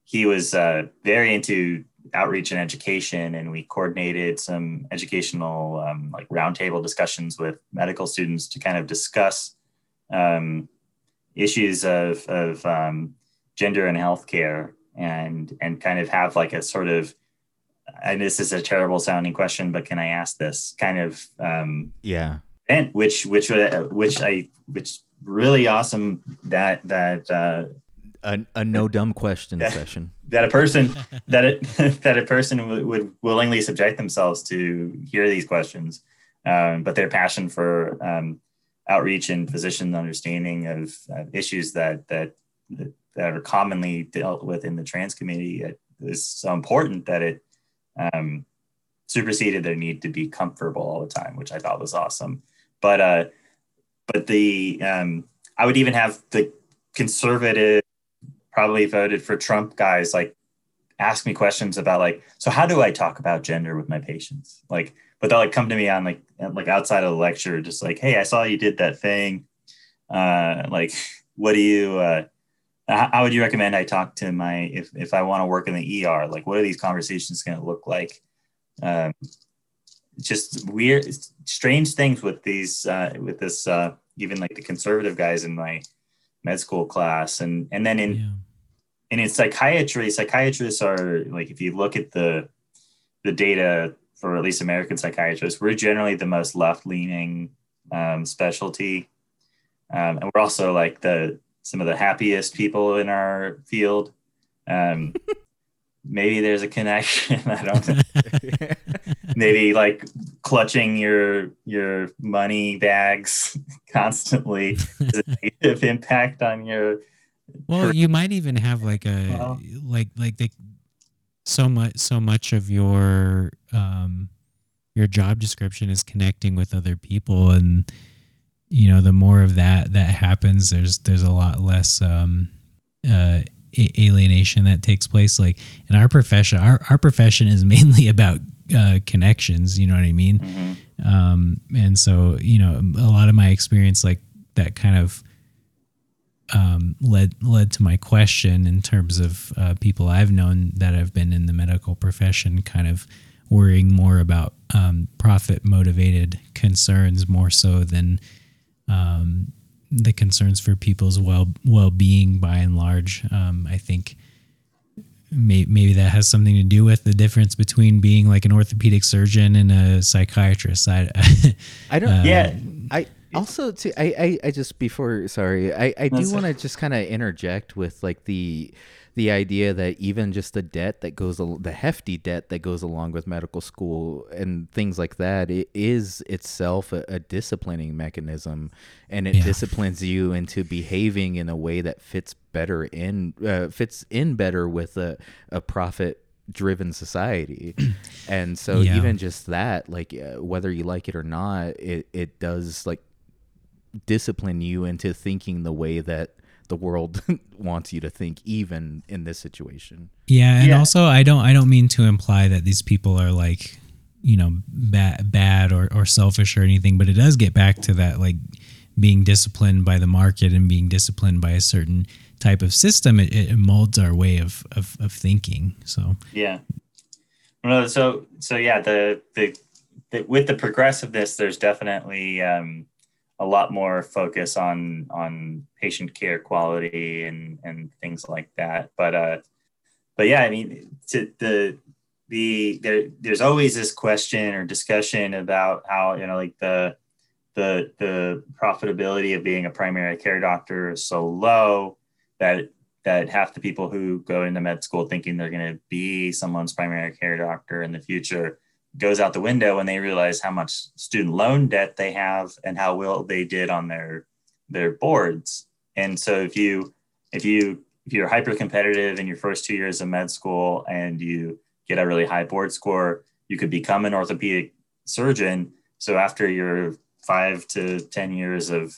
he was uh, very into outreach and education, and we coordinated some educational um, like roundtable discussions with medical students to kind of discuss um, issues of of um, gender and healthcare, and and kind of have like a sort of and this is a terrible sounding question, but can I ask this? Kind of um, yeah. and which which uh, which I which really awesome that that uh, a, a no dumb question that, session that a person that it, that a person w- would willingly subject themselves to hear these questions, um, but their passion for um, outreach and physician understanding of uh, issues that that that are commonly dealt with in the trans community is so important that it um, superseded their need to be comfortable all the time, which I thought was awesome. But uh, but the um, I would even have the conservative probably voted for Trump guys like ask me questions about like so how do I talk about gender with my patients? Like but they'll like come to me on like like outside of the lecture just like hey I saw you did that thing. Uh like what do you uh how would you recommend I talk to my if if I want to work in the ER like what are these conversations going to look like? Um just weird strange things with these uh with this uh even like the conservative guys in my med school class. And and then in yeah. And in psychiatry psychiatrists are like if you look at the the data for at least american psychiatrists we're generally the most left leaning um, specialty. Um, and we're also like the some of the happiest people in our field. Um, maybe there's a connection i don't know. Maybe like clutching your your money bags constantly has a negative impact on your well you might even have like a well, like like the so much so much of your um your job description is connecting with other people and you know the more of that that happens there's there's a lot less um uh alienation that takes place. Like in our profession our, our profession is mainly about uh, connections you know what i mean? Mm-hmm. um, and so you know a lot of my experience like that kind of um, led led to my question in terms of uh, people I've known that have been in the medical profession, kind of worrying more about um, profit motivated concerns more so than um, the concerns for people's well well being by and large. Um, I think may, maybe that has something to do with the difference between being like an orthopedic surgeon and a psychiatrist. I I don't. Uh, yeah, I also too. I, I I just before sorry. I I do want to just kind of interject with like the the idea that even just the debt that goes the hefty debt that goes along with medical school and things like that it is itself a, a disciplining mechanism and it yeah. disciplines you into behaving in a way that fits better in uh, fits in better with a, a profit driven society and so yeah. even just that like uh, whether you like it or not it, it does like discipline you into thinking the way that the world wants you to think even in this situation. Yeah and yeah. also i don't i don't mean to imply that these people are like you know bad bad or, or selfish or anything but it does get back to that like being disciplined by the market and being disciplined by a certain type of system it, it molds our way of, of of thinking so. Yeah. No so so yeah the the, the with the progressiveness there's definitely um a lot more focus on on patient care quality and and things like that. But uh, but yeah, I mean, to the the there there's always this question or discussion about how you know like the the the profitability of being a primary care doctor is so low that that half the people who go into med school thinking they're going to be someone's primary care doctor in the future goes out the window when they realize how much student loan debt they have and how well they did on their their boards. And so if you if you if you're hyper competitive in your first two years of med school and you get a really high board score, you could become an orthopedic surgeon. So after your five to 10 years of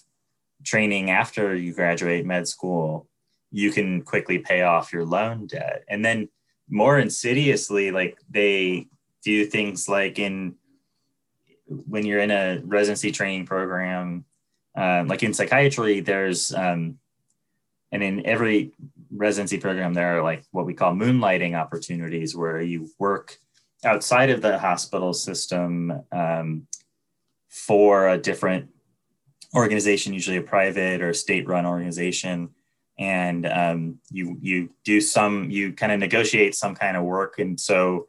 training after you graduate med school, you can quickly pay off your loan debt. And then more insidiously, like they do things like in when you're in a residency training program, uh, like in psychiatry, there's um, and in every residency program there are like what we call moonlighting opportunities where you work outside of the hospital system um, for a different organization, usually a private or state-run organization, and um, you you do some you kind of negotiate some kind of work, and so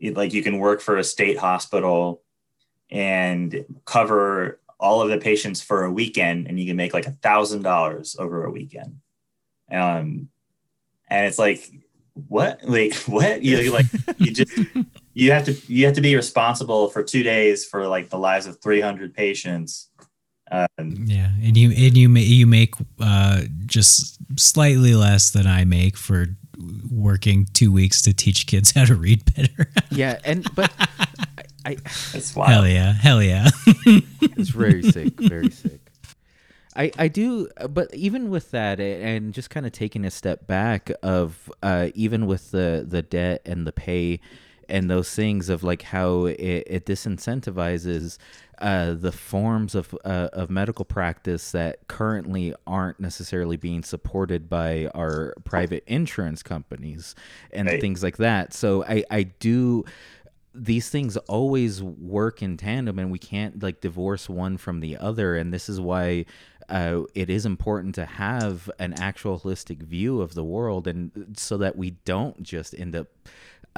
it, like you can work for a state hospital and cover all of the patients for a weekend, and you can make like a thousand dollars over a weekend. Um, and it's like what? Like what? You like you just you have to you have to be responsible for two days for like the lives of 300 patients. Um, yeah and you and you you make uh, just slightly less than i make for working two weeks to teach kids how to read better. Yeah and but I, it's wild. hell yeah hell yeah. It's very sick very sick. I, I do, but even with that, and just kind of taking a step back of uh, even with the the debt and the pay and those things of like how it, it disincentivizes uh, the forms of uh, of medical practice that currently aren't necessarily being supported by our private insurance companies and right. things like that. So I I do these things always work in tandem and we can't like divorce one from the other and this is why uh, it is important to have an actual holistic view of the world and so that we don't just end up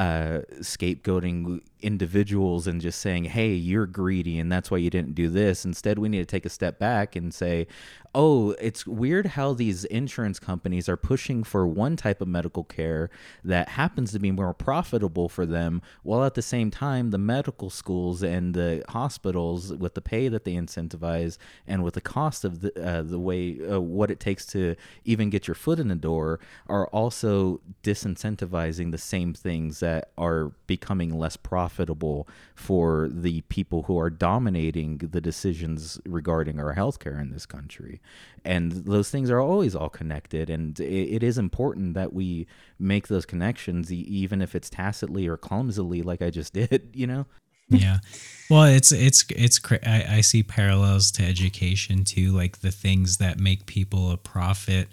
uh, scapegoating individuals and just saying, hey, you're greedy and that's why you didn't do this. Instead, we need to take a step back and say, oh, it's weird how these insurance companies are pushing for one type of medical care that happens to be more profitable for them, while at the same time, the medical schools and the hospitals, with the pay that they incentivize and with the cost of the, uh, the way, uh, what it takes to even get your foot in the door, are also disincentivizing the same things that are becoming less profitable for the people who are dominating the decisions regarding our healthcare in this country and those things are always all connected. And it, it is important that we make those connections even if it's tacitly or clumsily like i just did you know? Yeah. Well it's it's it's I, I see parallels to education too like the things that make people a profit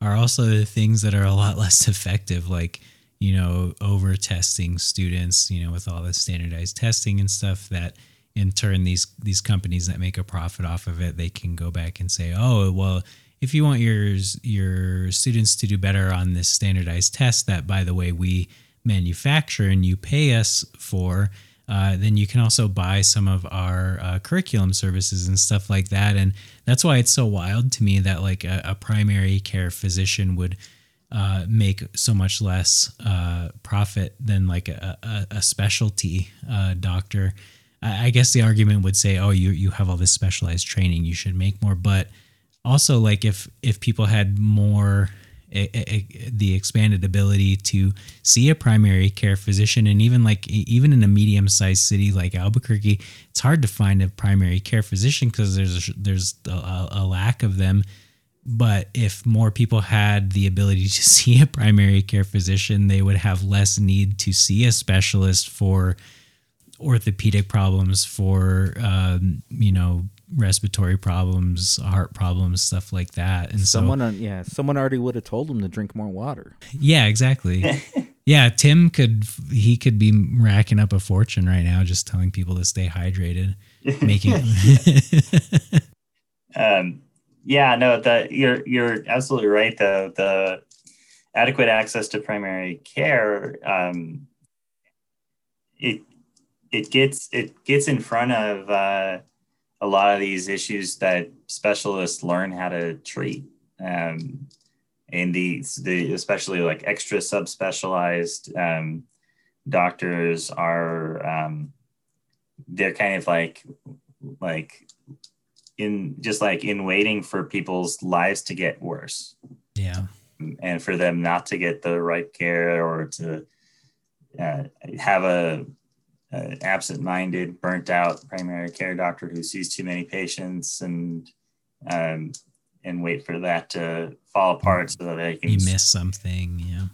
are also the things that are a lot less effective like you know over testing students you know with all the standardized testing and stuff that in turn these these companies that make a profit off of it they can go back and say oh well if you want your your students to do better on this standardized test that by the way we manufacture and you pay us for uh, then you can also buy some of our uh, curriculum services and stuff like that. And that's why it's so wild to me that like a, a primary care physician would uh, make so much less uh, profit than like a, a, a specialty uh, doctor I guess the argument would say, oh, you you have all this specialized training, you should make more. But also, like if if people had more a, a, the expanded ability to see a primary care physician, and even like even in a medium sized city like Albuquerque, it's hard to find a primary care physician because there's a, there's a, a lack of them. But if more people had the ability to see a primary care physician, they would have less need to see a specialist for orthopedic problems, for um, you know respiratory problems, heart problems, stuff like that. And someone, so, yeah, someone already would have told him to drink more water. Yeah, exactly. yeah, Tim could he could be racking up a fortune right now just telling people to stay hydrated, making. um, yeah, no, the you're you're absolutely right. The the adequate access to primary care um, it it gets it gets in front of uh, a lot of these issues that specialists learn how to treat. Um, and the, the especially like extra subspecialized um, doctors are um, they're kind of like like in just like in waiting for people's lives to get worse yeah and for them not to get the right care or to uh, have a uh, absent-minded, burnt-out primary care doctor who sees too many patients and um, and wait for that to fall apart so that they can you miss something, yeah.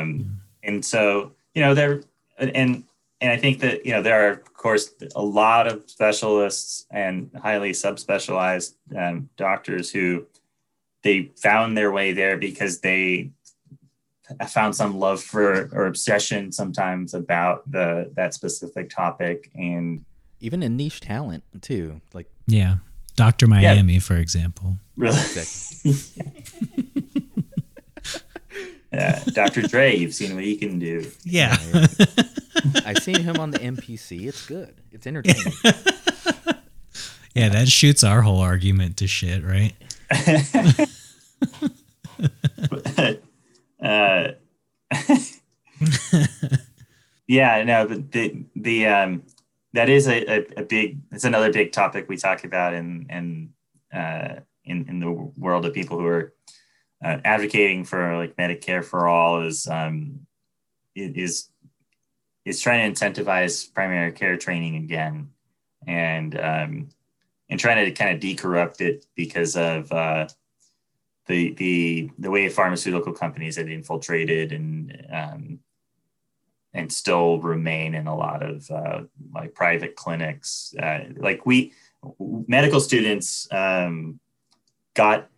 Um, and so you know there and and I think that you know there are of course a lot of specialists and highly subspecialized um, doctors who they found their way there because they found some love for or obsession sometimes about the that specific topic and even a niche talent too like yeah. Dr miami yeah. for example. Really? Yeah dr dre you've seen what he can do. Yeah. I've seen him on the mpc it's good. It's entertaining. Yeah that shoots our whole argument to shit right? but, uh, yeah, no, but the the um, that is a, a, a, big. It's another big topic we talk about in in uh, in in the world of people who are uh, advocating for like Medicare for all is um, is is trying to incentivize primary care training again, and um, and trying to kind of decorrupt it because of uh, the the the way pharmaceutical companies had infiltrated and um, and still remain in a lot of uh, like private clinics. Uh, like we medical students um, got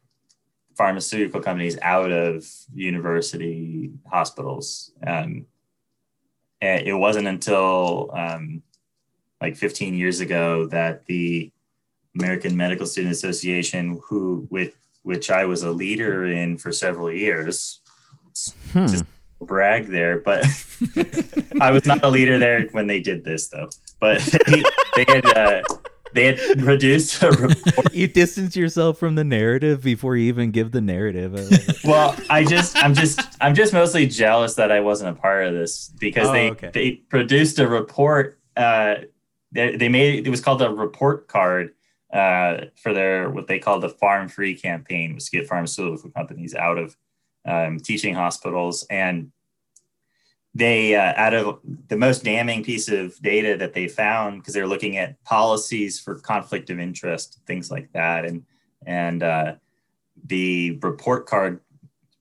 pharmaceutical companies out of university hospitals. Um, it wasn't until um, like 15 years ago that the American Medical Student Association, who with which I was a leader in for several years. Hmm. Just brag there, but I was not a leader there when they did this, though. But they, they had uh, they had produced a report. You distance yourself from the narrative before you even give the narrative. well, I just I'm just I'm just mostly jealous that I wasn't a part of this because oh, they okay. they produced a report. Uh, they, they made it was called a report card uh, for their what they call the PharmFree campaign was to get pharmaceutical companies out of um, teaching hospitals. And they uh, out of the most damning piece of data that they found because they're looking at policies for conflict of interest things like that. And and uh, the report card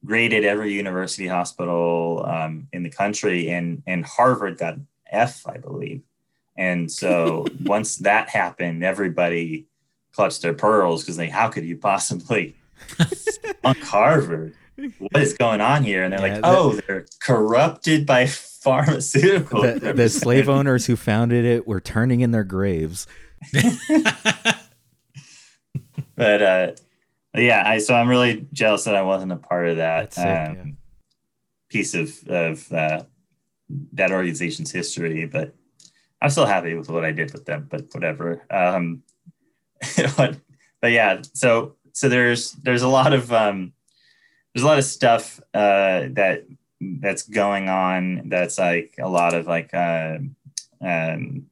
graded every university hospital um, in the country and and harvard got f i believe. And so once that happened everybody clutch their pearls because they, how could you possibly on Harvard? What is going on here? And they're yeah, like, oh, the, they're corrupted by pharmaceutical. The, the slave owners who founded it were turning in their graves. but uh, yeah, I so I'm really jealous that I wasn't a part of that sick, um, yeah. piece of of uh, that organization's history. But I'm still happy with what I did with them. But whatever. Um, but, but yeah, so so there's there's a lot of um, there's a lot of stuff uh, that that's going on. That's like a lot of like uh, um,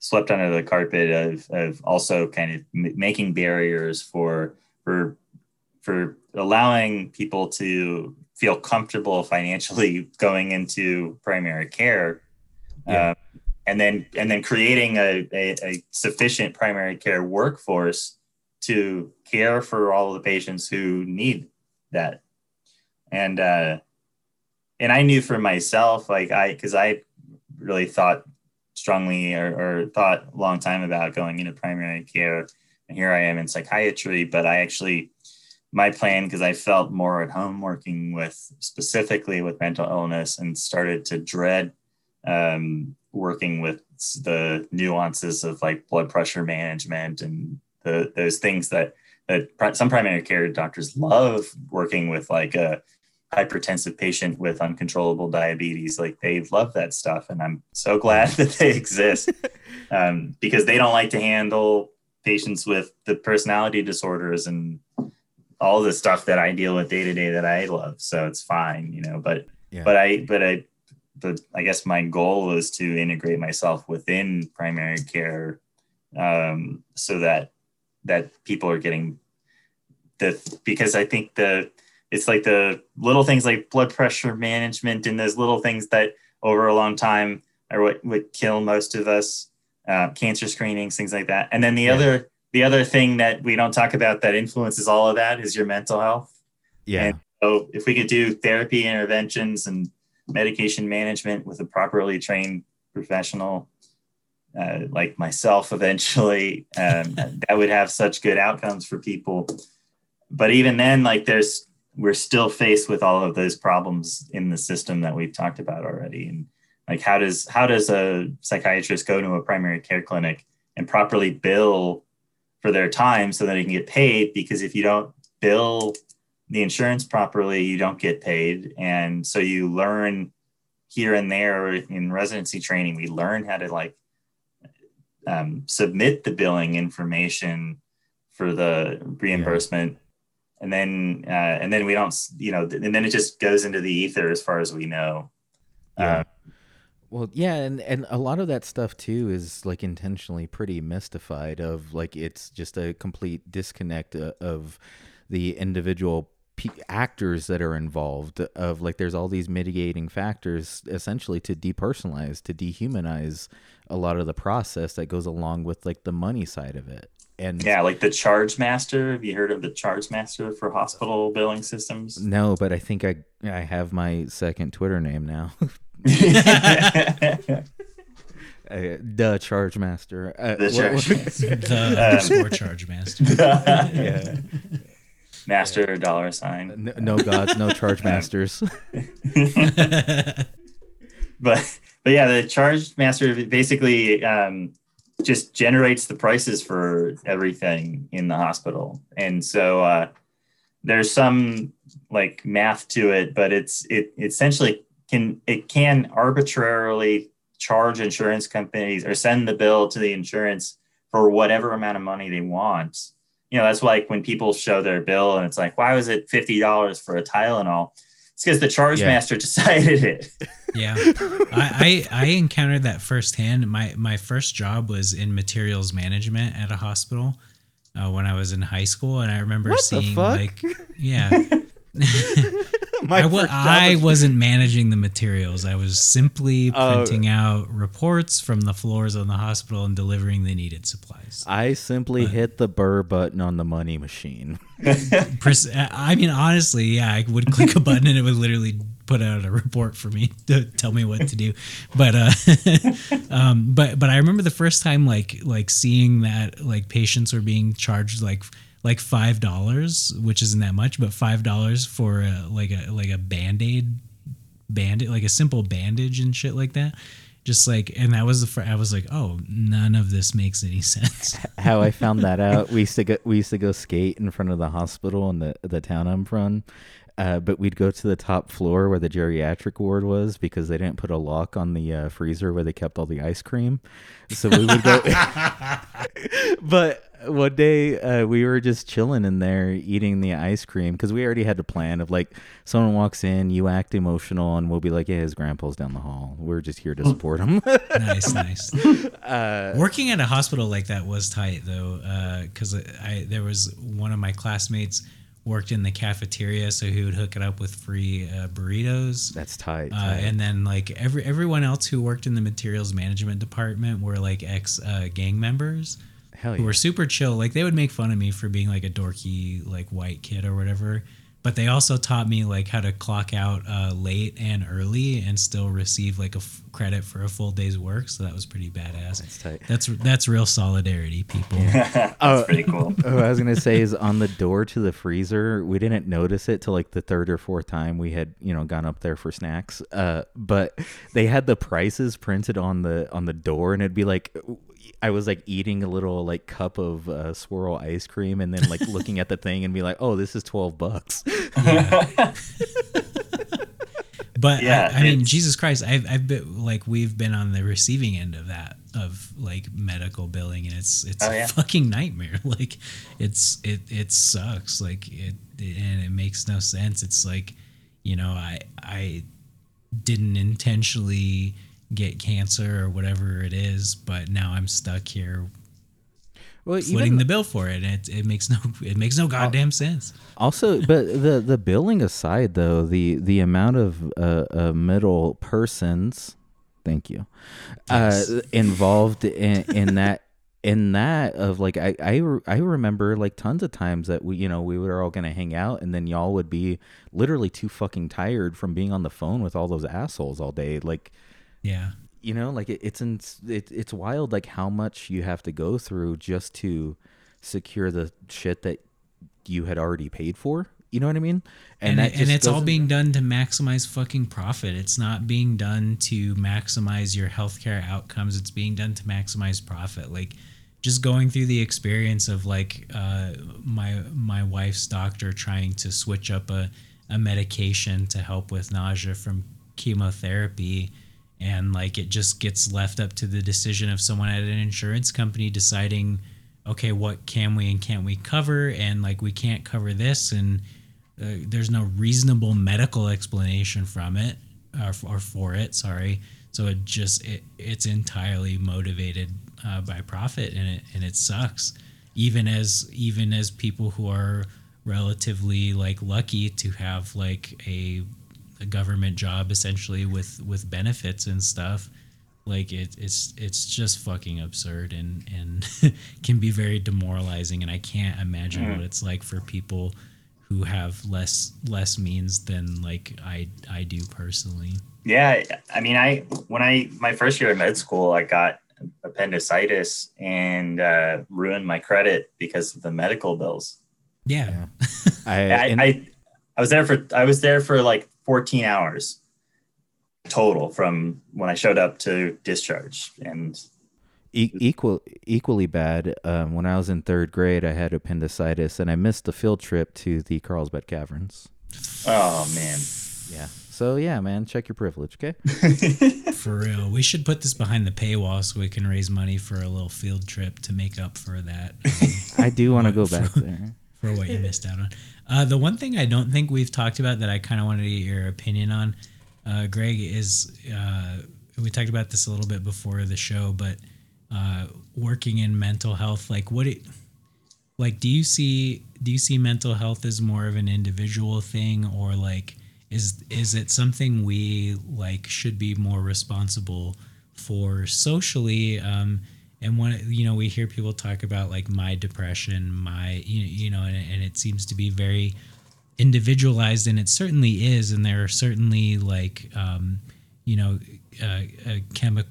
swept under the carpet of of also kind of m- making barriers for for for allowing people to feel comfortable financially going into primary care. Yeah. Um, and then and then creating a, a, a, sufficient primary care workforce to care for all the patients who need that. And uh and i knew for myself like i because i really thought strongly or, or thought a long time about going into primary care. And here i am in psychiatry but i actually my plan because i felt more at home working with specifically with mental illness and started to dread um, working with the nuances of like blood pressure management and the, those things that that some primary care doctors love working with like a hypertensive patient with uncontrollable diabetes. Like they love that stuff and i'm so glad that they exist. Um, because they don't like to handle patients with the personality disorders and all the stuff that i deal with day to day that i love. So it's fine you know but yeah. but i but i the I guess my goal is to integrate myself within primary care um, so that that people are getting the because I think the it's like the little things like blood pressure management and those little things that over a long time are what would kill most of us uh, cancer screenings things like that. And then the yeah. other the other thing that we don't talk about that influences all of that is your mental health. Yeah. And so if we could do therapy interventions and medication management with a properly trained professional uh, like myself eventually um, that would have such good outcomes for people. But even then like there's we're still faced with all of those problems in the system that we've talked about already. And like how does how does a psychiatrist go to a primary care clinic and properly bill for their time so that they can get paid? Because if you don't bill the insurance properly you don't get paid. And so you learn here and there in residency training we learn how to like um, submit the billing information for the reimbursement. Yeah. And then uh, and then we don't you know and then it just goes into the ether as far as we know. Yeah. Uh, well yeah and and a lot of that stuff too is like intentionally pretty mystified of like it's just a complete disconnect uh, of the individual p- actors that are involved of like there's all these mitigating factors essentially to depersonalize to dehumanize a lot of the process that goes along with like the money side of it. And yeah like the charge master. Have you heard of the charge master for hospital billing systems? No but i think i i have my second twitter name now. Uh, the charge master. Uh, the charge master. The um, charge master. Yeah master yeah. dollar sign no, no gods no charge masters but but yeah the charge master basically um just generates the prices for everything in the hospital. And so uh, there's some like math to it, but it's it essentially can it can arbitrarily charge insurance companies or send the bill to the insurance for whatever amount of money they want. You know, that's like when people show their bill and it's like, why was it fifty dollars for a Tylenol? It's because the charge yeah. master decided it. yeah, I, I, I encountered that firsthand. My my first job was in materials management at a hospital uh, when I was in high school, and I remember what seeing like yeah. I w- I wasn't managing the materials. I was simply oh. printing out reports from the floors of the hospital and delivering the needed supplies. I simply but, hit the burr button on the money machine. I mean, honestly, yeah, I would click a button and it would literally put out a report for me to tell me what to do. But uh, um, but but I remember the first time like like seeing that like patients were being charged like like five dollars, which isn't that much, but five dollars for a, like a like a band aid bandage, like a simple bandage and shit like that. Just like, and that was the fr- I was like, oh, none of this makes any sense. How I found that out, we used to go we used to go skate in front of the hospital in the the town I'm from, uh, but we'd go to the top floor where the geriatric ward was because they didn't put a lock on the uh, freezer where they kept all the ice cream. So we would go. but one day uh, we were just chilling in there eating the ice cream because we already had a plan of like someone walks in, you act emotional, and we'll be like, "Yeah, his grandpa's down the hall. We're just here to support him." nice, nice. Uh, Working at a hospital like that was tight though, because uh, I there was one of my classmates worked in the cafeteria, so he would hook it up with free uh, burritos. That's tight. Uh, tight. and then like every everyone else who worked in the materials management department were like ex uh, gang members. Hell yeah. Who were super chill. Like they would make fun of me for being like a dorky like white kid or whatever but they also taught me like how to clock out uh, late and early and still receive like a f- credit for a full day's work. So that was pretty badass. That's tight. That's that's real solidarity, people. that's oh, pretty cool. oh, I was gonna say is on the door to the freezer. We didn't notice it till like the third or fourth time we had you know gone up there for snacks. Uh, but they had the prices printed on the on the door, and it'd be like I was like eating a little like cup of uh, swirl ice cream and then like looking at the thing and be like, oh, this is 12 bucks. Yeah. but yeah, I, I mean, Jesus Christ, I've, I've been like, we've been on the receiving end of that, of like medical billing and it's, it's oh, yeah. a fucking nightmare. Like it's, it, it sucks. Like it, it, and it makes no sense. It's like, you know, I, I didn't intentionally, get cancer or whatever it is, but now I'm stuck here well, footing even, the bill for it. And it, it makes no it makes no goddamn sense. Also, but the the billing aside, though, the the amount of uh, uh middle persons, thank you, uh, yes. uh, involved in in that in that of like I, I I remember like tons of times that we you know we were all gonna hang out and then y'all would be literally too fucking tired from being on the phone with all those assholes all day like yeah you know like it, it's in, it, it's wild like how much you have to go through just to secure the shit that you had already paid for you know what I mean? And, and, and it's all being done to maximize fucking profit. It's not being done to maximize your healthcare outcomes. It's being done to maximize profit. Like just going through the experience of like uh, my my wife's doctor trying to switch up a, a medication to help with nausea from chemotherapy and like it just gets left up to the decision of someone at an insurance company deciding okay what can we and can't we cover? And like we can't cover this and uh, there's no reasonable medical explanation from it or, or for it sorry. So it just it, it's entirely motivated uh, by profit and it and it sucks. Even as even as people who are relatively like lucky to have like a, a government job essentially with with benefits and stuff like it, it's it's just fucking absurd and and can be very demoralizing and i can't imagine mm. what it's like for people who have less less means than like I I do personally. Yeah, I mean, I when I my first year of med school, I got appendicitis and uh, ruined my credit because of the medical bills. Yeah, I, I, I I was there for I was there for like 14 hours total from when I showed up to discharge, and E- equal, equally bad. Um, when I was in third grade, I had appendicitis, and I missed the field trip to the Carlsbad Caverns. Oh man. Yeah. So yeah, man, check your privilege, okay? for real, we should put this behind the paywall so we can raise money for a little field trip to make up for that. Um, I do want to go back for, there for what you missed out on. Uh, the one thing I don't think we've talked about that I kind of wanted to get your opinion on, uh, Greg, is uh, we talked about this a little bit before the show, but uh, working in mental health like what it like do you see do you see mental health as more of an individual thing or like is is it something we like should be more responsible for socially um and when you know we hear people talk about like my depression my you, you know and, and it seems to be very individualized and it certainly is and there are certainly like um you know uh, uh, chemi-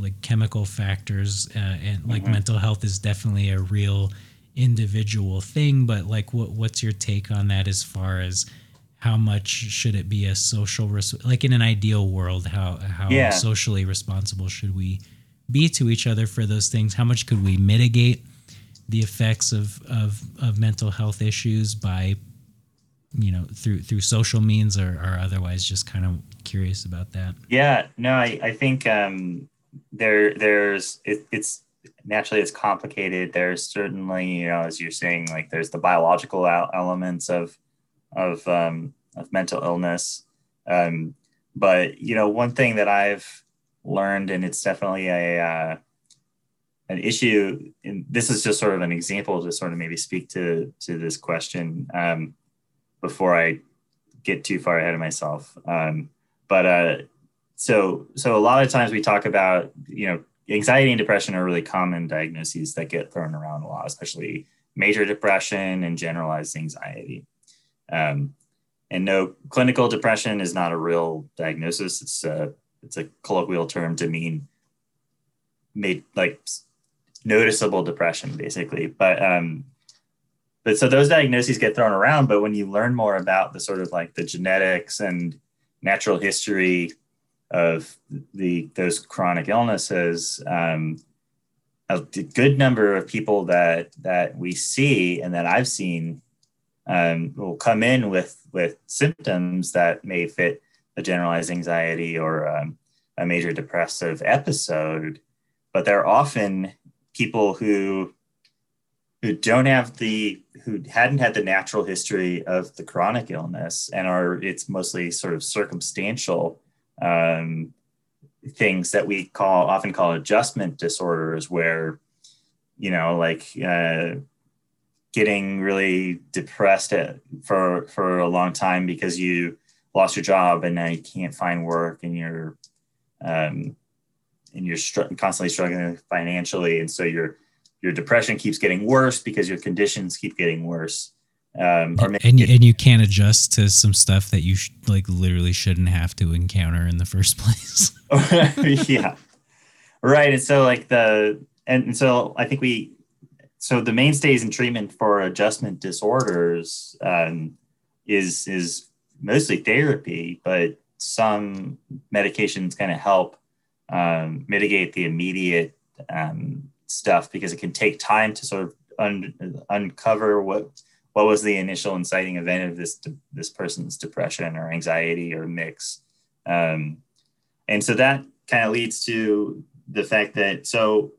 like chemical factors uh, and like mm-hmm. mental health is definitely a real individual thing but like what what's your take on that as far as how much should it be a social res- like in an ideal world how how yeah. socially responsible should we be to each other for those things? How much could we mitigate the effects of of, of mental health issues by you know through through social means or, or otherwise? Just kind of curious about that. Yeah no i, I think um there there's it, it's naturally it's complicated. There's certainly you know as you're saying like there's the biological elements of of um of mental illness. Um but you know one thing that i've learned and it's definitely a uh, an issue and this is just sort of an example to sort of maybe speak to to this question um before I get too far ahead of myself. Um, but uh, so so a lot of times we talk about you know anxiety and depression are really common diagnoses that get thrown around a lot, especially major depression and generalized anxiety. Um, and no, clinical depression is not a real diagnosis. It's a it's a colloquial term to mean made like noticeable depression, basically. But um, but so those diagnoses get thrown around but when you learn more about the sort of like the genetics and natural history of the those chronic illnesses um, a good number of people that that we see and that i've seen um, will come in with with symptoms that may fit a generalized anxiety or um, a major depressive episode but they're often people who who don't have the who hadn't had the natural history of the chronic illness and are it's mostly sort of circumstantial um, things that we call often call adjustment disorders where you know like uh, getting really depressed at, for for a long time because you lost your job and now you can't find work and you're um, and you're str- constantly struggling financially and so you're your depression keeps getting worse because your conditions keep getting worse. Um, or and, and you can't adjust to some stuff that you sh- like literally shouldn't have to encounter in the first place. yeah, right. And so like the and so I think we so the mainstays in treatment for adjustment disorders um, is is mostly therapy, but some medications kind of help um, mitigate the immediate um, stuff because it can take time to sort of un- uncover what what was the initial inciting event of this this person's depression or anxiety or mix, um, and so that kind of leads to the fact that so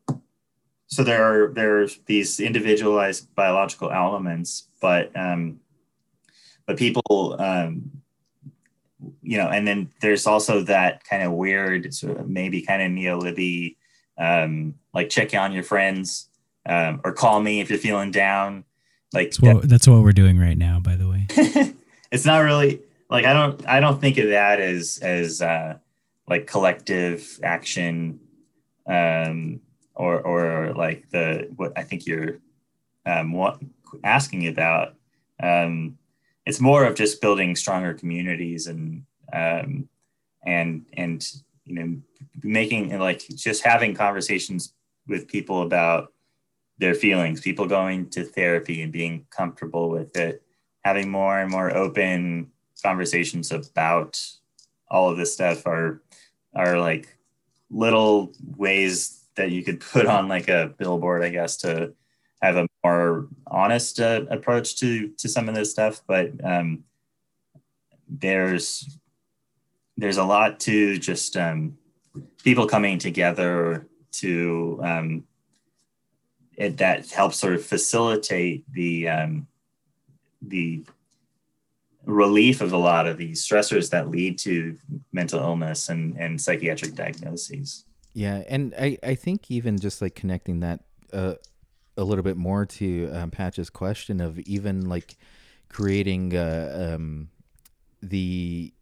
so there are there's these individualized biological elements, but um, but people um, you know, and then there's also that kind of weird, sort of maybe kind of neo Libby, um, like check on your friends um, or call me if you're feeling down. Like that's what, that's what we're doing right now, by the way. it's not really like I don't I don't think of that as as uh, like collective action um, or or like the what I think you're um, what, asking about. Um, it's more of just building stronger communities and um, and and you know making like just having conversations with people about their feelings people going to therapy and being comfortable with it having more and more open conversations about all of this stuff are are like little ways that you could put on like a billboard i guess to have a more honest uh, approach to to some of this stuff but um, there's there's a lot to just um, people coming together to um, it, that helps sort of facilitate the um, the relief of a lot of these stressors that lead to mental illness and, and psychiatric diagnoses. Yeah, and I, I think even just like connecting that uh, a little bit more to um, Patch's question of even like creating uh, um, the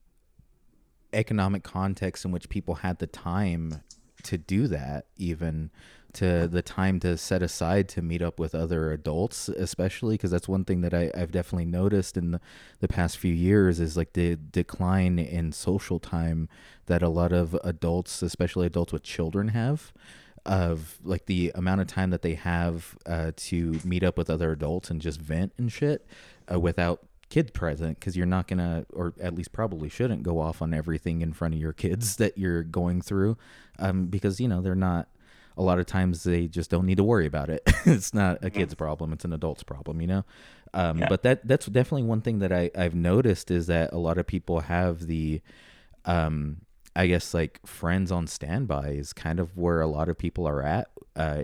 economic context in which people had the time to do that, even to the time to set aside to meet up with other adults, especially because that's one thing that I, have definitely noticed in the, the past few years is like the decline in social time that a lot of adults, especially adults with children, have of like the amount of time that they have uh, to meet up with other adults and just vent and shit uh, without kids present because you're not gonna or at least probably shouldn't go off on everything in front of your kids that you're going through um, because you know they're not a lot of times they just don't need to worry about it. It's not a kid's problem it's an adult's problem you know? Um, yeah. but that that's definitely one thing that I, i've noticed is that a lot of people have the um, I guess like friends on standby is kind of where a lot of people are at uh,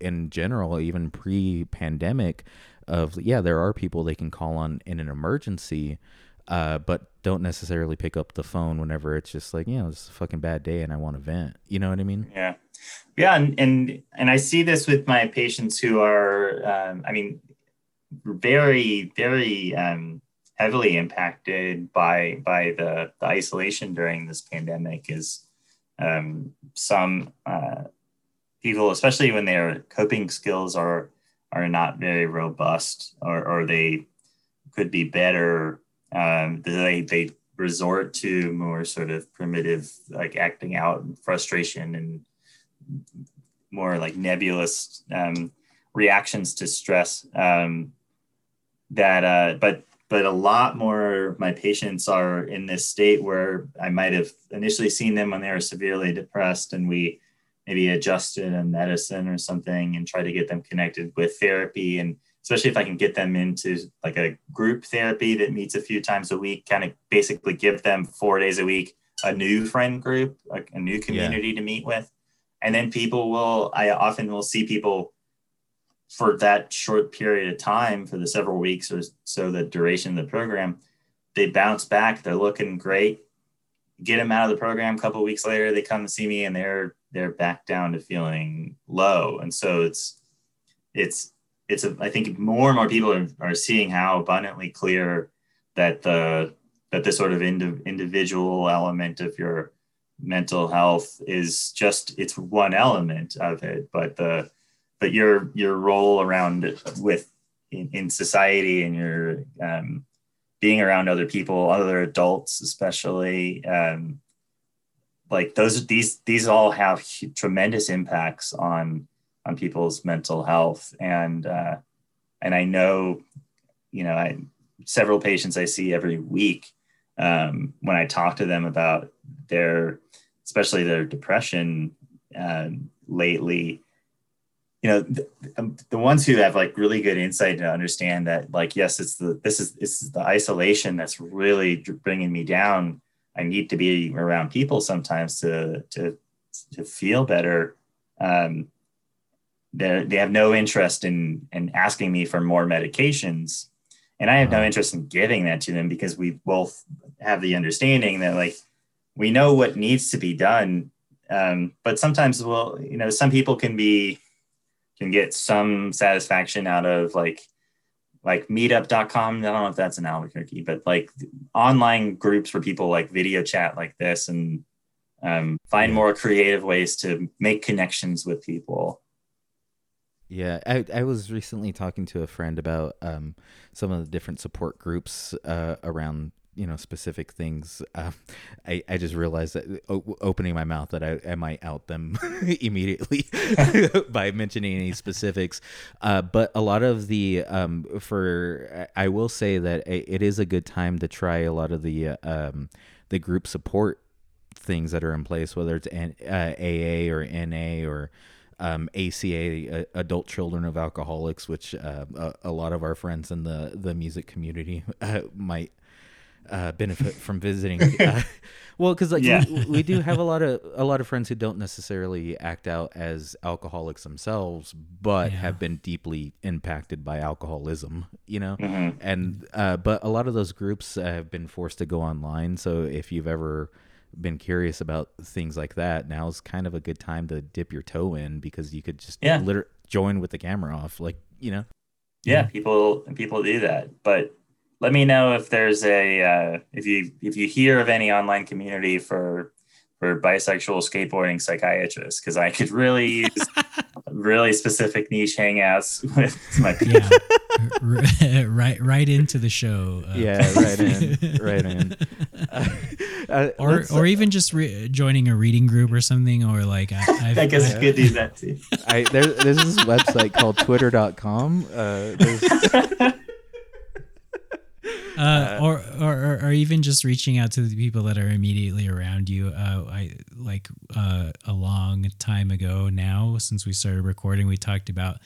in general, even pre-pandemic. Of yeah, there are people they can call on in an emergency, uh, but don't necessarily pick up the phone whenever it's just like you know it's a fucking bad day and I want to vent. You know what I mean? Yeah, yeah, and and, and I see this with my patients who are, um, I mean, very very um, heavily impacted by by the, the isolation during this pandemic is um, some uh, people, especially when their coping skills are are not very robust or, or they could be better. Um, they they resort to more sort of primitive, like acting out and frustration and more like nebulous um, reactions to stress. Um, that, uh, but but a lot more of my patients are in this state where I might have initially seen them when they were severely depressed and we maybe adjusted a medicine or something and try to get them connected with therapy and especially if I can get them into like a group therapy that meets a few times a week, kind of basically give them four days a week a new friend group, a, a new community yeah. to meet with. And then people will, I often will see people for that short period of time for the several weeks or so the duration of the program they bounce back. They're looking great. Get them out of the program. A couple weeks later they come to see me and they're they're back down to feeling low. And so it's it's it's a, I think more and more people are, are seeing how abundantly clear that the that the sort of indi- individual element of your mental health is just it's one element of it but the but your your role around with in, in society and your um, being around other people, other adults, especially, um, like those these these all have tremendous impacts on on people's mental health and uh, and I know, you know, I several patients I see every week um, when I talk to them about their, especially their depression uh, lately. You know, the, um, the ones who have like really good insight to understand that, like, yes, it's the this is it's the isolation that's really bringing me down. I need to be around people sometimes to to to feel better. Um, they they have no interest in in asking me for more medications and i have no uh-huh. interest in giving that to them because we both have the understanding that like we know what needs to be done um, but sometimes well you know some people can be can get some satisfaction out of like like meetup.com i don't know if that's in albuquerque but like online groups where people like video chat like this and um, find more creative ways to make connections with people. Yeah, I, I was recently talking to a friend about um, some of the different support groups uh, around you know specific things. Um, I I just realized that o- opening my mouth that I, I might out them immediately by mentioning any specifics. Uh, but a lot of the um, for I will say that it is a good time to try a lot of the uh, um, the group support things that are in place, whether it's N- uh, AA or NA or um, ACA, uh, Adult Children of Alcoholics, which uh, a, a, lot of our friends in the the music community uh, might uh, benefit from visiting. Uh, well, because like yeah. we, we, do have a lot of a lot of friends who don't necessarily act out as alcoholics themselves, but yeah. have been deeply impacted by alcoholism. You know, mm-hmm. and uh, but a lot of those groups have been forced to go online. So if you've ever been curious about things like that, now's kind of a good time to dip your toe in because you could just yeah. liter- join with the camera off, like you know. Yeah, people people do that, but let me know if there's a uh, if you if you hear of any online community for for bisexual skateboarding psychiatrists because I could really use really specific niche hangouts with my people. Yeah. right, right into the show. Uh, yeah, right in, right in. Uh, uh, or, or even just re- joining a reading group or something, or like I, I've, I guess I could do that too. I there, there's this website called Twitter.com. Uh, uh, or, or or even just reaching out to the people that are immediately around you. Uh, I like uh, a long time ago now, since we started recording, we talked about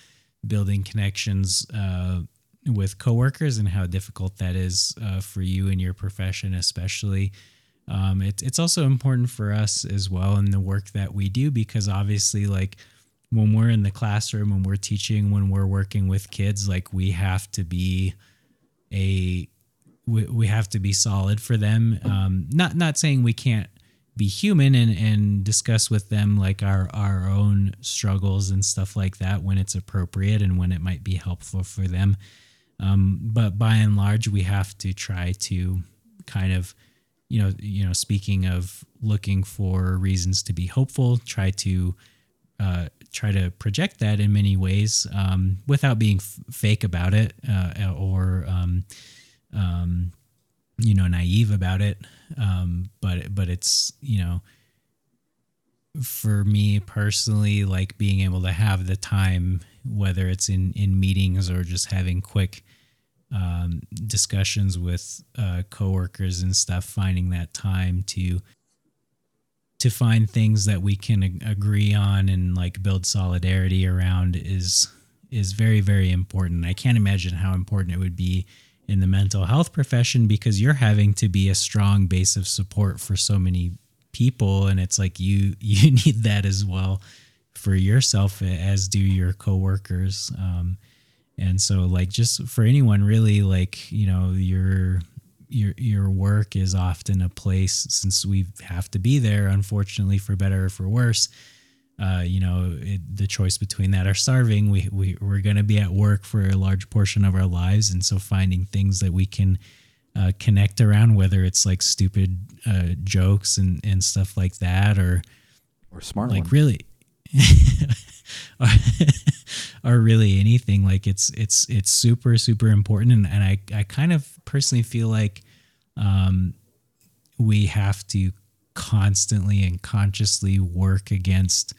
building connections uh, with coworkers and how difficult that is uh, for you in your profession, especially. Um, it, it's also important for us as well in the work that we do because obviously, like when we're in the classroom, when we're teaching, when we're working with kids, like we have to be a we, we have to be solid for them. Um, not not saying we can't be human and, and discuss with them like our our own struggles and stuff like that when it's appropriate and when it might be helpful for them. Um, but by and large, we have to try to kind of, you know, you know, speaking of looking for reasons to be hopeful, try to uh, try to project that in many ways um, without being f- fake about it uh, or um, um, you know, naive about it. Um, but but it's you know, for me personally, like being able to have the time, whether it's in in meetings or just having quick um, discussions with uh, coworkers and stuff, finding that time to to find things that we can ag- agree on and like build solidarity around is is very very important. I can't imagine how important it would be in the mental health profession because you're having to be a strong base of support for so many people. And it's like you you need that as well for yourself as do your coworkers. Um, and so like just for anyone really like you know your your your work is often a place since we have to be there unfortunately for better or for worse uh, you know, it, the choice between that or starving. We, we, we're going to be at work for a large portion of our lives. And so finding things that we can uh, connect around, whether it's like stupid uh, jokes and, and stuff like that, or, or smart like one. really, or really anything like it's it's it's super super important and, and i i kind of personally feel like um we have to constantly and consciously work against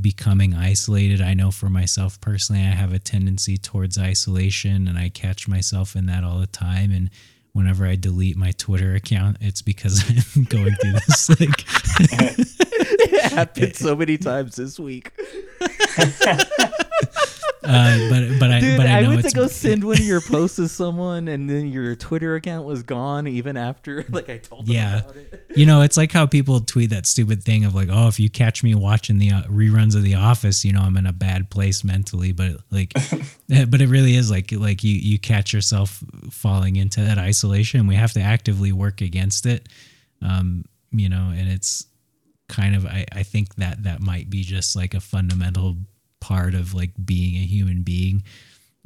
becoming isolated. I know for myself personally, I have a tendency towards isolation and I catch myself in that all the time. And whenever I delete my Twitter account, it's because I'm going through this like it happened so many times this week. Uh, but but I Dude, but I I, know went it's to go send one of your posts to someone, and then your Twitter account was gone even after like I told them Yeah. about it. you know it's like how people tweet that stupid thing of like oh if you catch me watching the uh, reruns of the office you know i'm in a bad place mentally but like but it really is like like you you catch yourself falling into that isolation we have to actively work against it um you know and it's kind of i i think that that might be just like a fundamental part of like being a human being.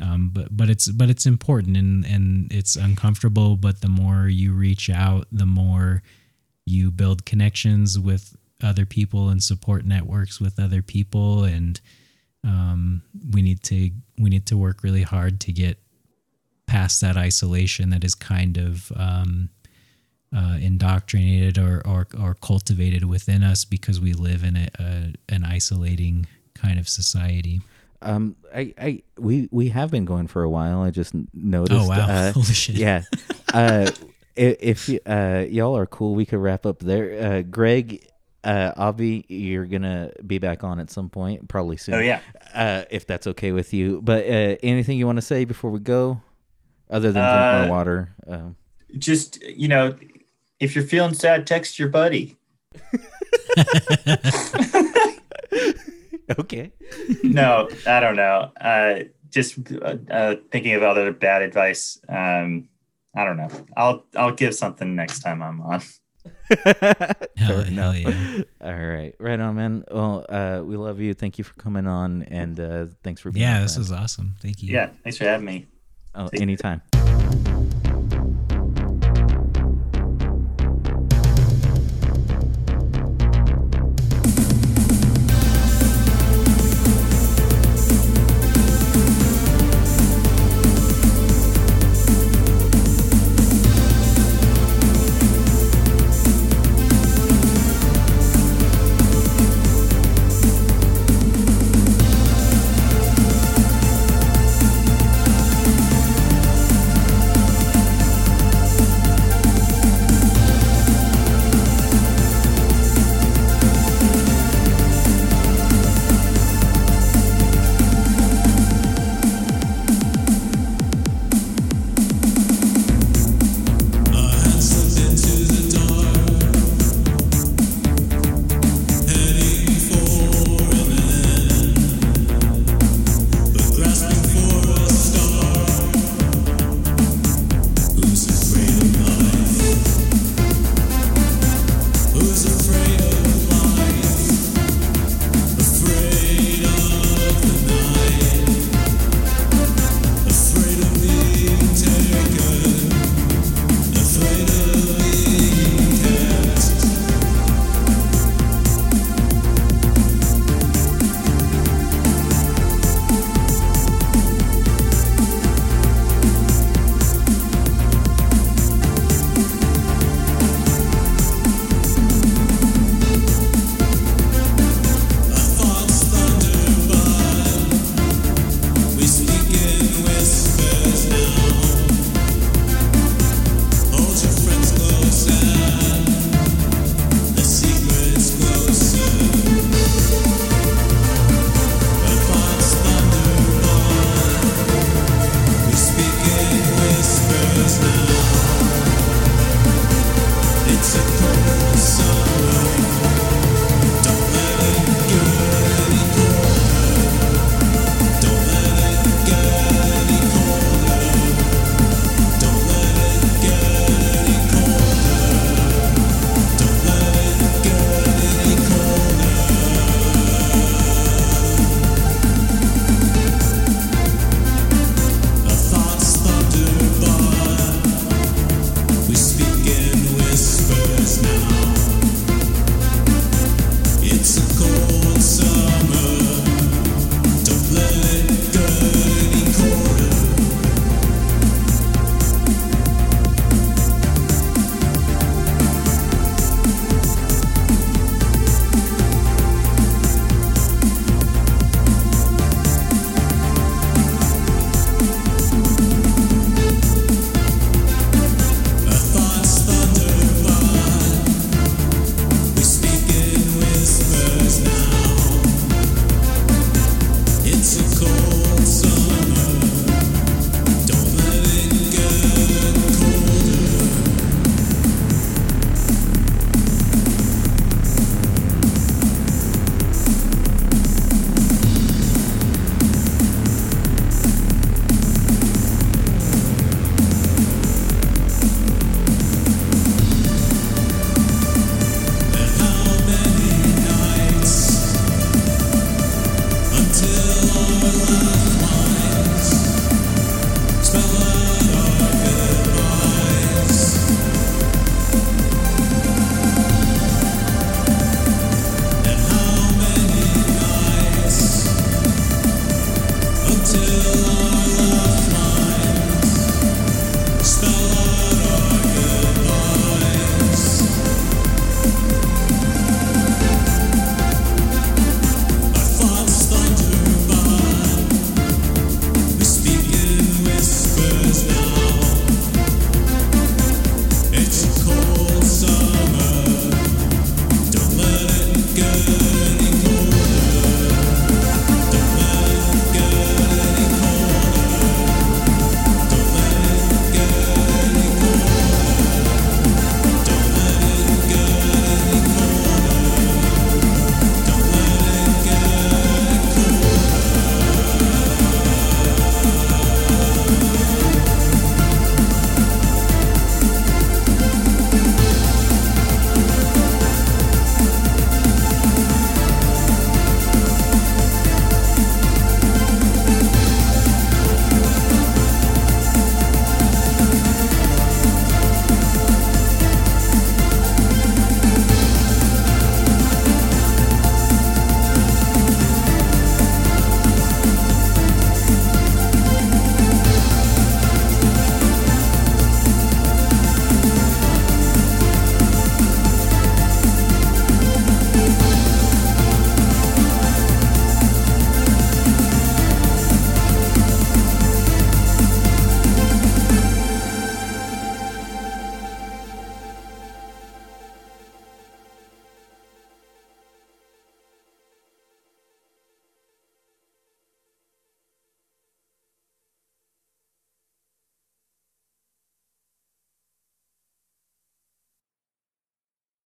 Um, but but it's but it's important and and it's uncomfortable but the more you reach out the more you build connections with other people and support networks with other people. And um, we need to we need to work really hard to get past that isolation that is kind of um, uh, indoctrinated or, or or cultivated within us because we live in a, a an isolating kind of society. Um, I, I, we, we have been going for a while. I just noticed. Oh wow! Uh, Holy shit! yeah. Uh, i- if uh, y'all are cool, we could wrap up there. Uh, Greg, uh, Avi, you're gonna be back on at some point, probably soon. Oh yeah. Uh, if that's okay with you. But uh, anything you want to say before we go, other than drink Uh, more water? Um, Just you know, if you're feeling sad, text your buddy. okay. no, I don't know. Uh, just uh, uh, thinking of other bad advice. Um, I don't know. I'll I'll give something next time I'm on. Hell, Fair hell yeah! All right, right on, man. Well, uh, we love you. Thank you for coming on, and uh, thanks for being. Yeah, this friend. was awesome. Thank you. Yeah, thanks for having me. Oh, anytime.